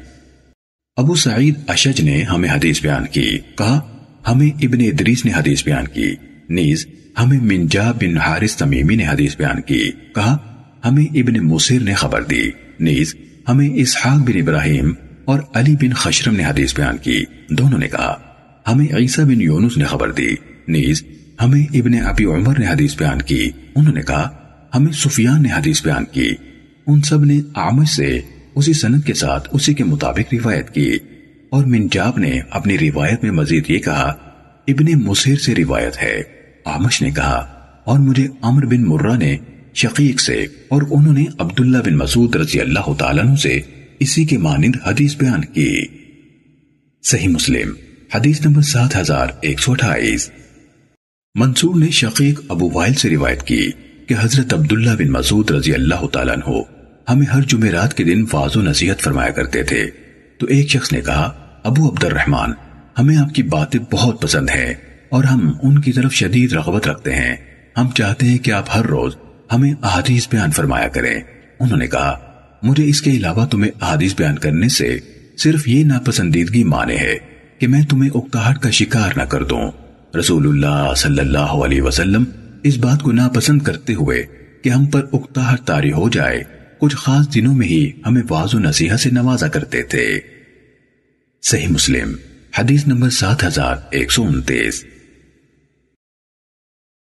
ابو سعید اشج نے ہمیں حدیث بیان کی، کہا، ہمیں ابن ادریس نے حدیث بیان کی، نیز ہمیں منجا بن حارث تمیمی نے حدیث بیان کی، کہا، ہمیں ابن مصر نے خبر دی، نیز ہمیں اسحاق بن ابراہیم اور علی بن خشرم نے حدیث بیان کی۔ دونوں نے کہا، ہمیں عیسیٰ بن یونس نے خبر دی۔ نیز، ہمیں ابن ابی عمر نے حدیث بیان کی۔ انہوں نے کہا، ہمیں سفیان نے حدیث بیان کی۔ ان سب نے آمش سے اسی سنت کے ساتھ اسی کے مطابق روایت کی۔ اور منجاب نے اپنی روایت میں مزید یہ کہا، ابن مسیر سے روایت ہے۔ آمش نے کہا، اور مجھے عمر بن مرہ نے شقیق سے اور انہوں نے عبداللہ بن مسعود رضی اللہ تعالیٰ سے اسی کے مانند حدیث بیان کی۔ صحیح مسلم، حدیث نمبر سات ہزار ایک سو اٹھائیس۔ منصور نے شقیق ابو وائل سے روایت کی کہ حضرت عبداللہ بن مسعود رضی اللہ تعالیٰ عنہ ہمیں ہر جمعرات کے دن فاض و نصیحت فرمایا کرتے تھے۔ تو ایک شخص نے کہا، ابو عبد الرحمن ہمیں آپ کی باتیں بہت پسند ہیں اور ہم ان کی طرف شدید رغبت رکھتے ہیں۔ ہم چاہتے ہیں کہ آپ ہر روز ہمیں احادیث بیان فرمایا کریں۔ انہوں نے کہا مجھے اس کے علاوہ تمہیں احادیث بیان کرنے سے صرف یہ ناپسندیدگی مانے ہے کہ میں تمہیں اکتاہٹ کا شکار نہ کر دوں۔ رسول اللہ صلی اللہ علیہ وسلم اس بات کو ناپسند کرتے ہوئے کہ ہم پر اکتاہٹ تاری ہو جائے، کچھ خاص دنوں میں ہی ہمیں واض و نصیحہ سے نوازا کرتے تھے۔ صحیح مسلم، حدیث نمبر سات ہزار ایک سو انتیس۔